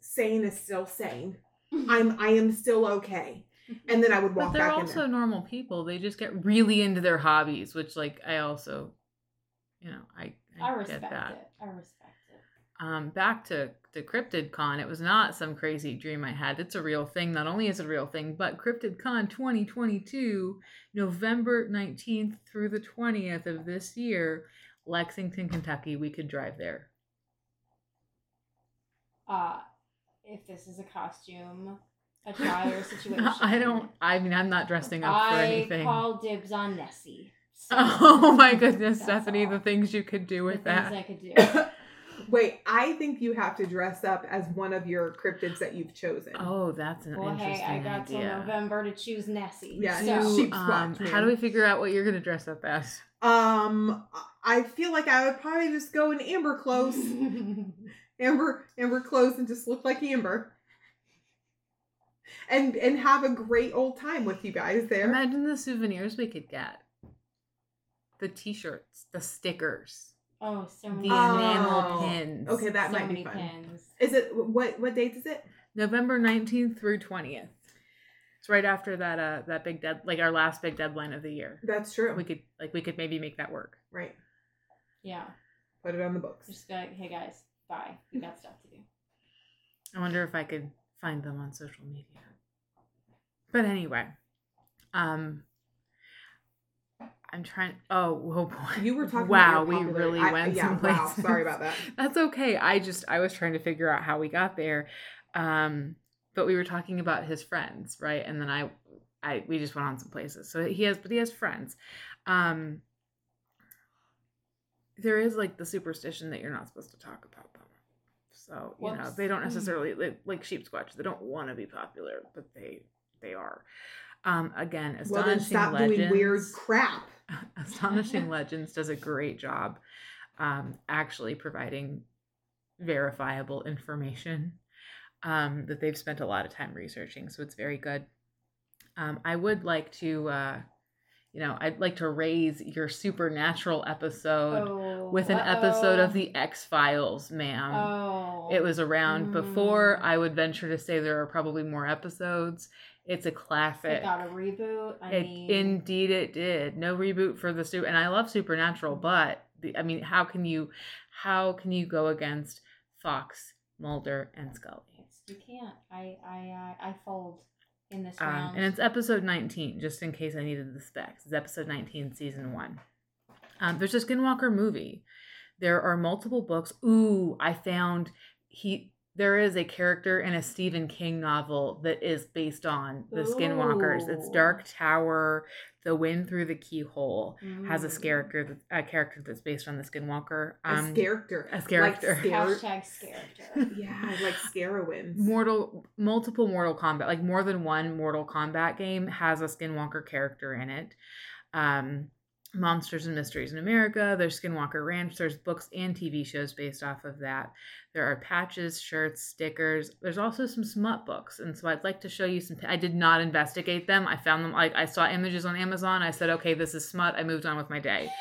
Sane is still sane. I'm I am still okay. And then I would walk. But they're back in also there. normal people. They just get really into their hobbies, which like I also, you know, I I, I get respect that. it. I respect it. Um, back to to Cryptid Con. It was not some crazy dream I had. It's a real thing. Not only is it a real thing, but Cryptid Con 2022, November 19th through the 20th of this year, Lexington, Kentucky. We could drive there. Uh, if this is a costume attire situation, I don't. I mean, I'm not dressing up for anything. I call dibs on Nessie. So, Oh my goodness, Stephanie, all. the things you could do the with things that. I could do. Wait, I think you have to dress up as one of your cryptids that you've chosen. Oh, that's an Well, interesting hey, I got till. November to choose Nessie. Yeah, so sheep Um, how do we figure out what you're gonna dress up as? Um, I feel like I would probably just go in amber clothes. Amber Amber clothes and just look like Amber. And and have a great old time with you guys there. Imagine the souvenirs we could get. The t-shirts, the stickers, oh, so the Oh. enamel pins. Okay, that so might many be fun. pins. Is it what what date is it? November 19th through 20th. It's right after that uh that big dead like our last big deadline of the year. That's true. We could like we could maybe make that work. right. Yeah, Put it on the books. just be like, hey guys, bye. We got stuff to do. I wonder if I could find them on social media. But anyway, um, I'm trying. Oh, oh boy! You were talking. Wow, about we really I- went yeah, some wow. Sorry about that. That's okay. I just I was trying to figure out how we got there. Um, but we were talking about his friends, right? And then I I we just went on some places. So he has but he has friends. Um there is like the superstition that you're not supposed to talk about them. So, you know, they don't necessarily like, like sheep squatch, they don't want to be popular, but they they are. Um again, Well, then stop legends. doing weird crap. Astonishing Legends does a great job um, actually providing verifiable information um, that they've spent a lot of time researching. So it's very good. Um, I would like to, uh, you know, I'd like to raise your supernatural episode Oh, with an episode uh-oh. of The X Files, ma'am. Oh. It was around before. Mm. I would venture to say there are probably more episodes. It's a classic. It got a reboot. I It, mean, indeed, it did. No reboot for the super, and I love Supernatural, but the, I mean, how can you, how can you go against Fox, Mulder, and Scully? you can't. I I I, I fold in this Um, round. and it's episode nineteen, just in case I needed the specs. It's episode nineteen, season one. Um, there's a Skinwalker movie. There are multiple books. Ooh, I found he. There is a character in a Stephen King novel that is based on the Skinwalkers. It's Dark Tower, The Wind Through the Keyhole has a Mm. character a character that's based on the Skinwalker. a character. a character. Like scare- Hashtag character. yeah, like Scarowinds. Mortal multiple Mortal Kombat, like more than one Mortal Kombat game has a Skinwalker character in it. Um Monsters and Mysteries in America, there's Skinwalker Ranch, there's books and TV shows based off of that. There are patches, shirts, stickers. There's also some smut books. And so I'd like to show you some I did not investigate them. I found them like I saw images on Amazon. I said, "Okay, this is smut." I moved on with my day.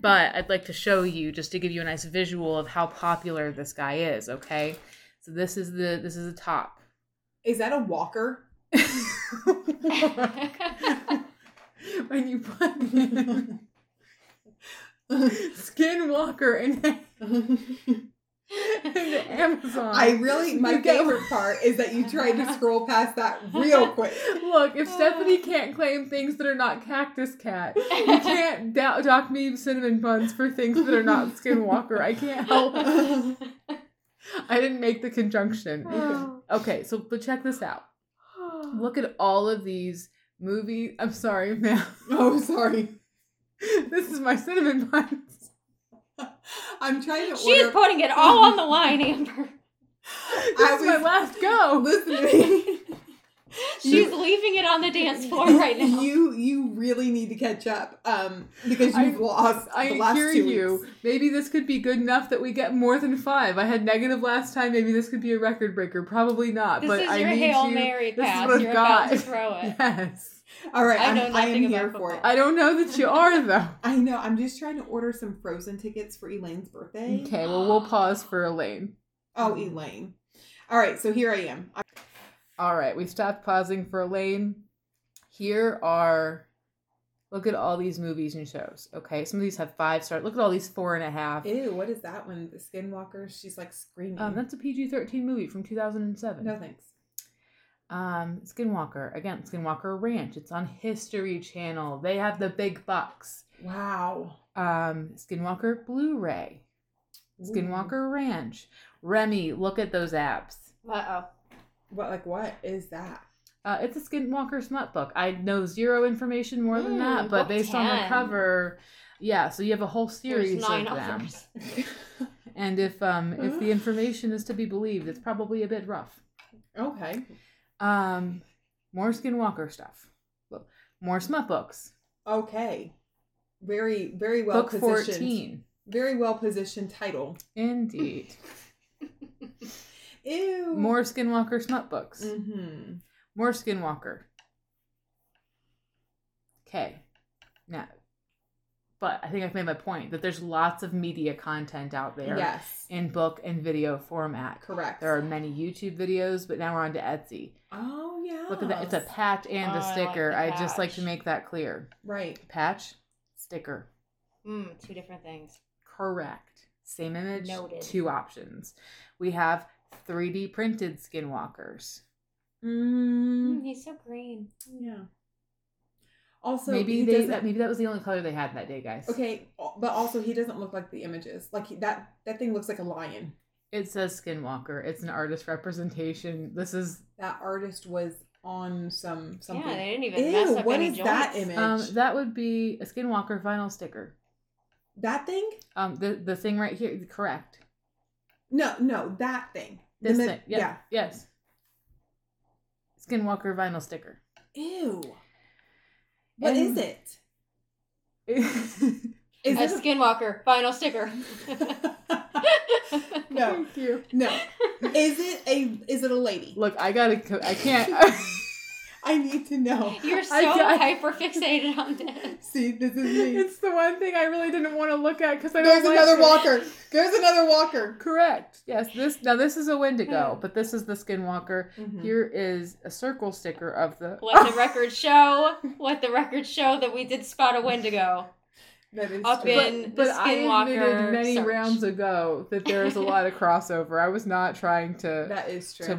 But I'd like to show you just to give you a nice visual of how popular this guy is, okay? So this is the this is the top. Is that a walker? when you put Skinwalker in, into Amazon. I really, my favorite part is that you tried to scroll past that real quick. Look, if oh. Stephanie can't claim things that are not Cactus Cat, you can't do- dock me cinnamon buns for things that are not Skinwalker. I can't help. I didn't make the conjunction. Oh. Okay, so but check this out. Look at all of these movies. I'm sorry, ma'am. Oh, sorry. this is my cinnamon buns. I'm trying to She's order. putting it all on the line, Amber. This I is my last go. Listen to me. She's leaving it on the dance floor right now. You you really need to catch up, um, because you've lost I the last hear two you. weeks. Maybe this could be good enough that we get more than five. I had negative last time. Maybe this could be a record breaker. Probably not. This but is I your need Hail you. Mary this is pass. what I've You're about to throw it. Yes. All right, I I'm, know I'm about here for it. I don't know that you are though. I know. I'm just trying to order some Frozen tickets for Elaine's birthday. Okay, well we'll pause for Elaine. Oh, Elaine. All right, so here I am. I- All right, we stopped pausing for Elaine. Here are look at all these movies and shows. Okay, some of these have five stars. Look at all these four and a half. Ew, what is that one? The Skinwalker. She's like screaming. Um, that's a PG thirteen movie from two thousand and seven. no thanks. Um, Skinwalker again. Skinwalker Ranch. It's on History Channel. They have the big bucks. Wow. Um, Skinwalker Blu-ray. Skinwalker Ranch. Remy, look at those apps. Uh oh. What like what is that? Uh, it's a Skinwalker smut book. I know zero information more than Hmm, that, but based on the cover, yeah. So you have a whole series of them, others. and if um if the information is to be believed, it's probably a bit rough. Okay. Um, more Skinwalker stuff, more smut books. Okay. Very very well Book positioned. fourteen, Very well positioned title. indeed. Ew. more Skinwalker smut books. Mm-hmm. More Skinwalker. Okay. Now, but I think I've made my point that there's lots of media content out there Yes. in book and video format. Correct. There are many YouTube videos, but now we're on to Etsy. Oh yeah. Look at that. It's a patch and Oh, I a like sticker. the I just like to make that clear. right. Patch, sticker. Mm, two different things. Correct. Same image, Noted. two options. We have 3D printed skinwalkers. Mm, Mm, he's so green. yeah. Also, maybe he they doesn't- that, maybe that was the only color they had that day, guys. Okay, but also he doesn't look like the images. Like he, that that thing looks like a lion. It says Skinwalker. It's an artist representation. This is That artist was on some something. Yeah, they didn't even mess Ew, up what any is that image? um that would be a Skinwalker vinyl sticker. that thing? Um the the thing right here, correct. No, no, that thing. This mi- thing. Yeah. Yes. Skinwalker vinyl sticker. Ew. What is And- it? Is Is a it skinwalker vinyl sticker. no, Thank you. no. Is it a? Is it a lady? Look, I gotta. I can't. I need to know. You're so I hyper fixated on this. See, this is me. it's the one thing I really didn't want to look at because I don't. There's like another it. walker. There's another walker. Correct. Yes. This now this is a Wendigo, but this is the Skinwalker. Mhm. Here is a circle sticker of the. Let the record show. Let the record show that we did spot a Wendigo. That is Up true. in- but, the but I admitted Skinwalker many search. rounds ago that there is a lot of crossover. I was not trying to. that is true. to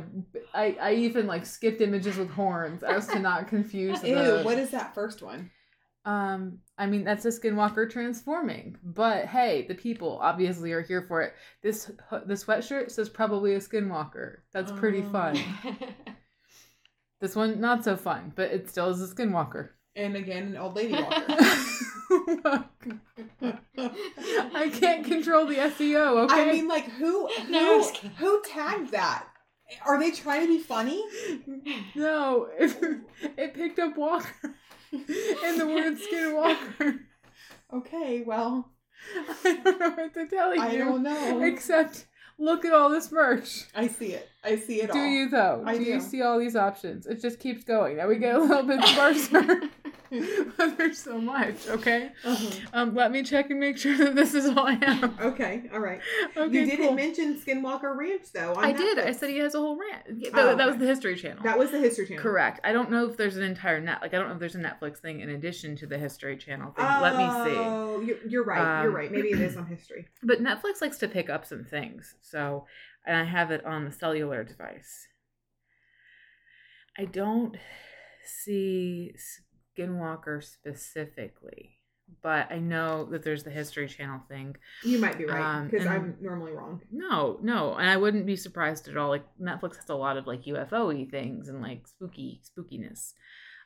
I, I even like skipped images with horns as to not confuse Ew, the what is that first one? um I mean that's a skinwalker transforming but hey the people obviously are here for it this the sweatshirt says probably a skinwalker that's pretty Oh. fun this one not so fun but it still is a skinwalker And again, an old lady walker. I can't control the SEO okay I mean, like who who No, I'm just kidding. who tagged that? Are they trying to be funny? no it, it picked up walker and the word skinwalker Okay, well, I don't know what to tell you. I don't know. Except, look at all this merch. I see it. I see it Do all. you though? I do, you see all these options? It just keeps going. Now we get a little bit sparser. but there's so much. Okay. Uh-huh. Um, let me check and make sure that this is all I have. Okay, all right. Okay. you didn't cool. mention Skinwalker Ranch though. I did. I said he has a whole ranch. Oh, that, that was the History Channel. that was the History Channel. Correct. I don't know if there's an entire net. Like I don't know if there's a Netflix thing in addition to the History Channel thing. Let me see. Oh, you're, you're right. you're Um, right. Maybe it is on history. But Netflix likes to pick up some things. So, and I have it on the cellular device. I don't see Skinwalker specifically, but I know that there's the History Channel thing. You might be right Um, because and- I'm normally wrong. No, no, and I wouldn't be surprised at all. Like Netflix has a lot of like UFO things and like spooky spookiness.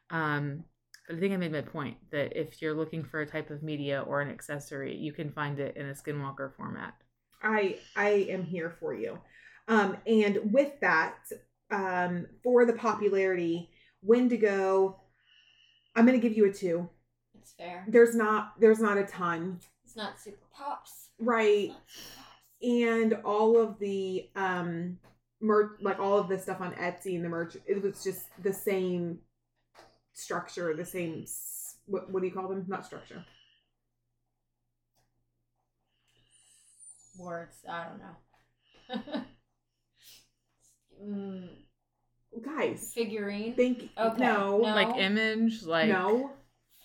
Um, but I think I made my point that if you're looking for a type of media or an accessory, you can find it in a Skinwalker format. I I am here for you. Um, and with that, um, for the popularity, Wendigo, I'm gonna give you a two. It's fair. There's not there's not a ton, It's not super pops. right? Super pops. And all of the um merch, like all of the stuff on Etsy and the merch, it was just the same structure, the same. What, what do you call them? Not structure. Words. I don't know. mm, Guys, figurine. think Okay, no, no. Like image, like no,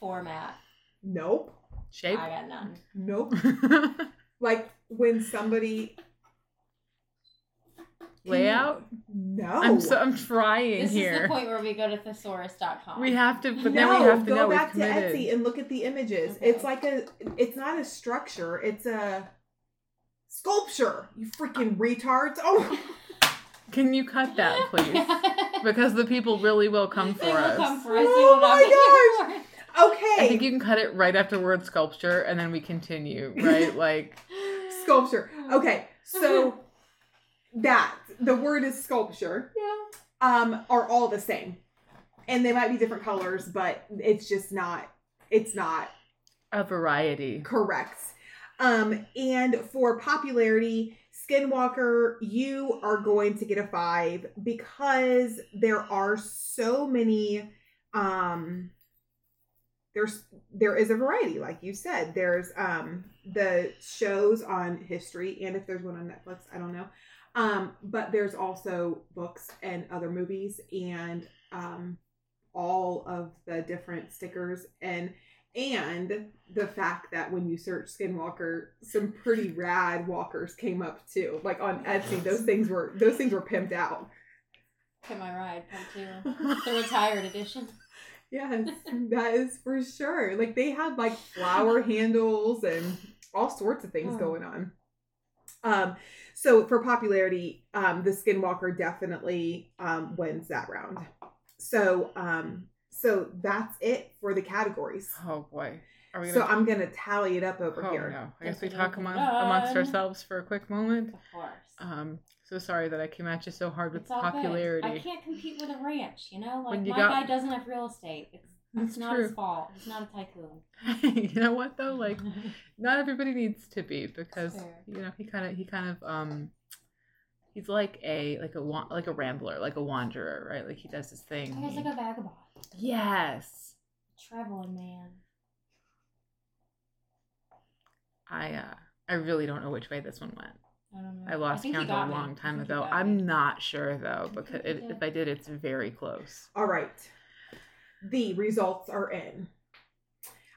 Format. nope, shape. I got none. nope. like when somebody Layout. no I'm so I'm trying This is the point where we go to thesaurus.com. We have to, but no, then we have to go know back to. Etsy and look at the images. Okay. It's like a, it's not a structure. It's a sculpture. You freaking retards! Oh, Can you cut that, please? because the people really will come for they us. come for us. Oh They will not my be here okay. I think you can cut it right after word sculpture, and then we continue, right? Like, sculpture. Okay, so that the word is sculpture. Yeah. Um, are all the same, and they might be different colors, but it's just not. It's not a variety. correct. Um, and for popularity, Skinwalker, you are going to get a five because there are so many. Um, there's there is a variety, like you said. There's um the shows on history, and if there's one on Netflix, I don't know. Um, but there's also books and other movies, and um, all of the different stickers and and the fact that when you search Skinwalker, some pretty rad walkers came up too. Like on Etsy, those things were those things were pimped out. Pay my ride, part two. The retired edition. Yes, that is for sure. Like they had like flower handles and all sorts of things Oh. going on. Um, so for popularity, um, the Skinwalker definitely um wins that round. So um, so that's it for the categories. Oh boy. Are we So gonna I'm gonna tally it up over Oh here. no. I guess we talk among, amongst ourselves for a quick moment. Of course. Um so sorry that I came at you so hard with It's popularity. I can't compete with a ranch, you know? Like you my got- guy doesn't have real estate. It's, That's it's not true. his fault. He's not a tycoon. you know what though? Like not everybody needs to be because you know he kind of he kind of um he's like a like a wa- like a rambler like a wanderer right like he does his thing He's He- like a vagabond. Yes Traveling man. i uh i really don't know which way this one went I don't know. i lost think he count a got me. long I time ago i'm me. not sure though because think if, if i did it's very close All right. The results are in.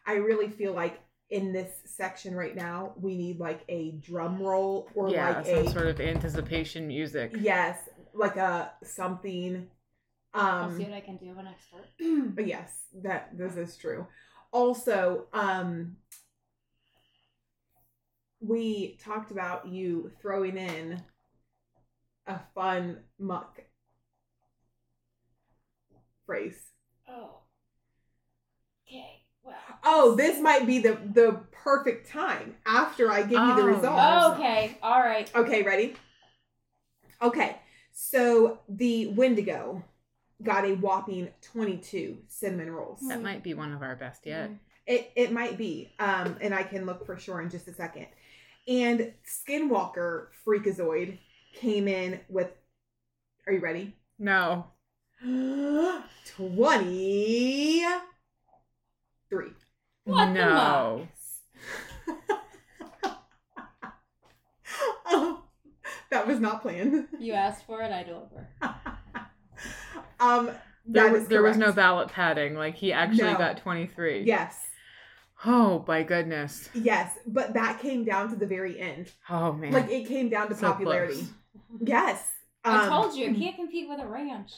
I really feel like in this section right now, we need like a drum roll or yeah like some a sort of anticipation music yes, like a something. I'll see Um what I can do when I start. but yes, that this is true. Also, um we talked about you throwing in a fun muck phrase. oh. Okay. Well. Oh, this might be the the perfect time after I give you the Oh, results. okay. All right. Okay, ready? Okay, so the Wendigo got a whopping 22 cinnamon rolls. that might be one of our best yet It it might be, um, and I can look for sure in just a second. And Skinwalker Freakazoid came in with. Are you ready? no 23. What the no oh, that was not planned. You asked for it, I deliver. um, there, was there was no ballot padding like he actually No. got 23 Yes, oh my goodness yes, but that came down to the very end. oh man Like it came down to So popularity. close. Yes. I Um, told you, I can't compete with a ranch.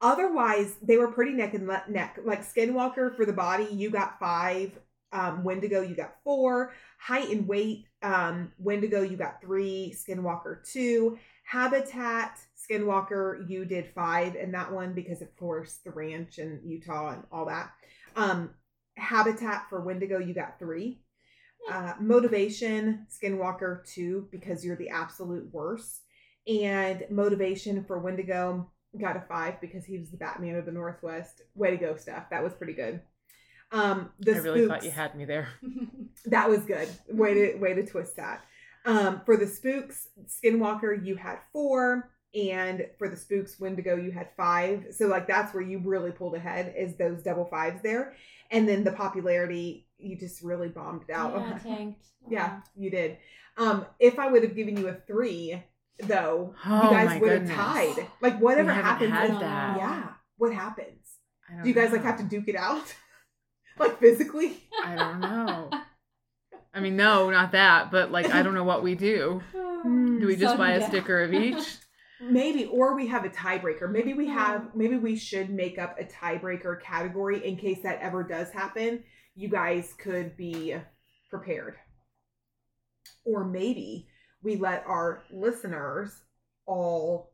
Otherwise, they were pretty neck and le- neck. Like Skinwalker for the body, you got five. Um, Wendigo, you got four. Height and weight, um, Wendigo, you got three. Skinwalker, two. Habitat, Skinwalker, you did five in that one because, of course, the ranch and Utah and all that. Um, Habitat for Wendigo, you got three. Uh, motivation, Skinwalker, two because you're the absolute worst. And motivation for Wendigo, got a five because he was the Batman of the Northwest. Way to go, Steph. That was pretty good. Um, the i really thought you had me there that was good. Way to way to twist that. Um, for the spooks, Skinwalker, you had four, and for the spooks, Wendigo, you had five. So like that's where you really pulled ahead is those double fives there, and then the popularity you just really bombed it out. Yeah, tanked. Yeah, you did. Um, if I would have given you a three, though, Oh you guys would have tied. Like whatever We haven't happens, had that. yeah. What happens? I don't Do you guys like have to duke it out, like physically? I don't know. I mean, no, not that, but like, I don't know what we do. Do we just Sudden buy a death. sticker of each? Maybe, or we have a tiebreaker. Maybe we have, maybe we should make up a tiebreaker category in case that ever does happen. You guys could be prepared. Or maybe we let our listeners, all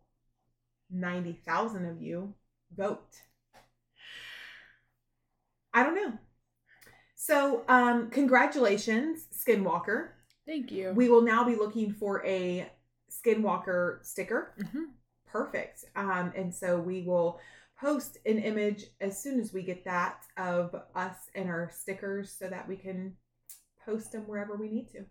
90,000 of you, vote. I don't know. So, um, congratulations, Skinwalker. Thank you. We will now be looking for a Skinwalker sticker. Mhm. Perfect. Um, and so we will post an image as soon as we get that of us and our stickers so that we can post them wherever we need to.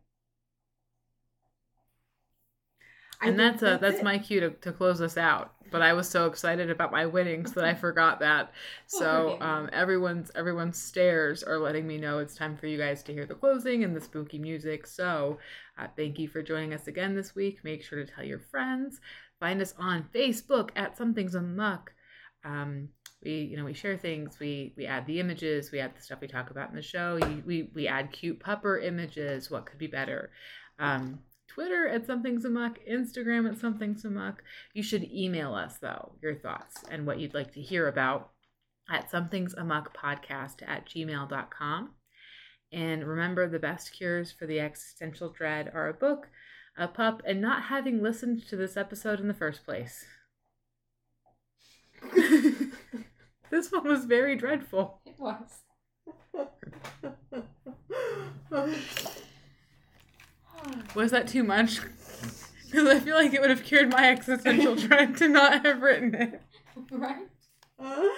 I and think that's a that's it. my cue to, to close us out. But I was so excited about my winnings that I forgot that. So um, everyone's everyone's stares are letting me know it's time for you guys to hear the closing and the spooky music. So uh, thank you for joining us again this week. Make sure to tell your friends. Find us on Facebook at Something's Amuck. Um, we you know we share things. We we add the images. We add the stuff we talk about in the show. We we, we add cute pupper images. What could be better? Um, Twitter at SomethingsAmuck, Instagram at somethingsamuck. You should email us though your thoughts and what you'd like to hear about at somethingsamuckpodcast at gmail.com. And remember, the best cures for the existential dread are a book, a pup, and not having listened to this episode in the first place. this one was very dreadful. It was. Was that too much? Because I feel like it would have cured my existential dread to not have written it. right?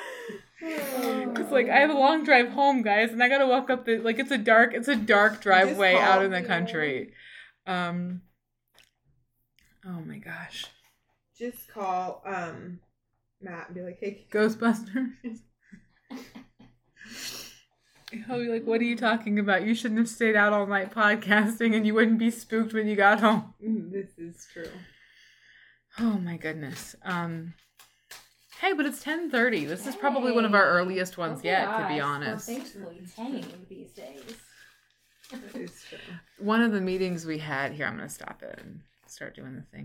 It's like I have a long drive home, guys, and I gotta walk up the like it's a dark it's a dark driveway out in the Yeah. country. Um. Oh my gosh, Just call um Matt and be like, hey, Ghostbusters. He'll be like, "What are you talking about? You shouldn't have stayed out all night podcasting, and you wouldn't be spooked when you got home." mm, this is true. Oh my goodness. Um. Hey, but it's ten thirty. This is probably one of our earliest ones Oh, yet, to be honest. We're thankfully tame these days. That is true. One of the meetings we had here, I'm gonna stop it and start doing the thing.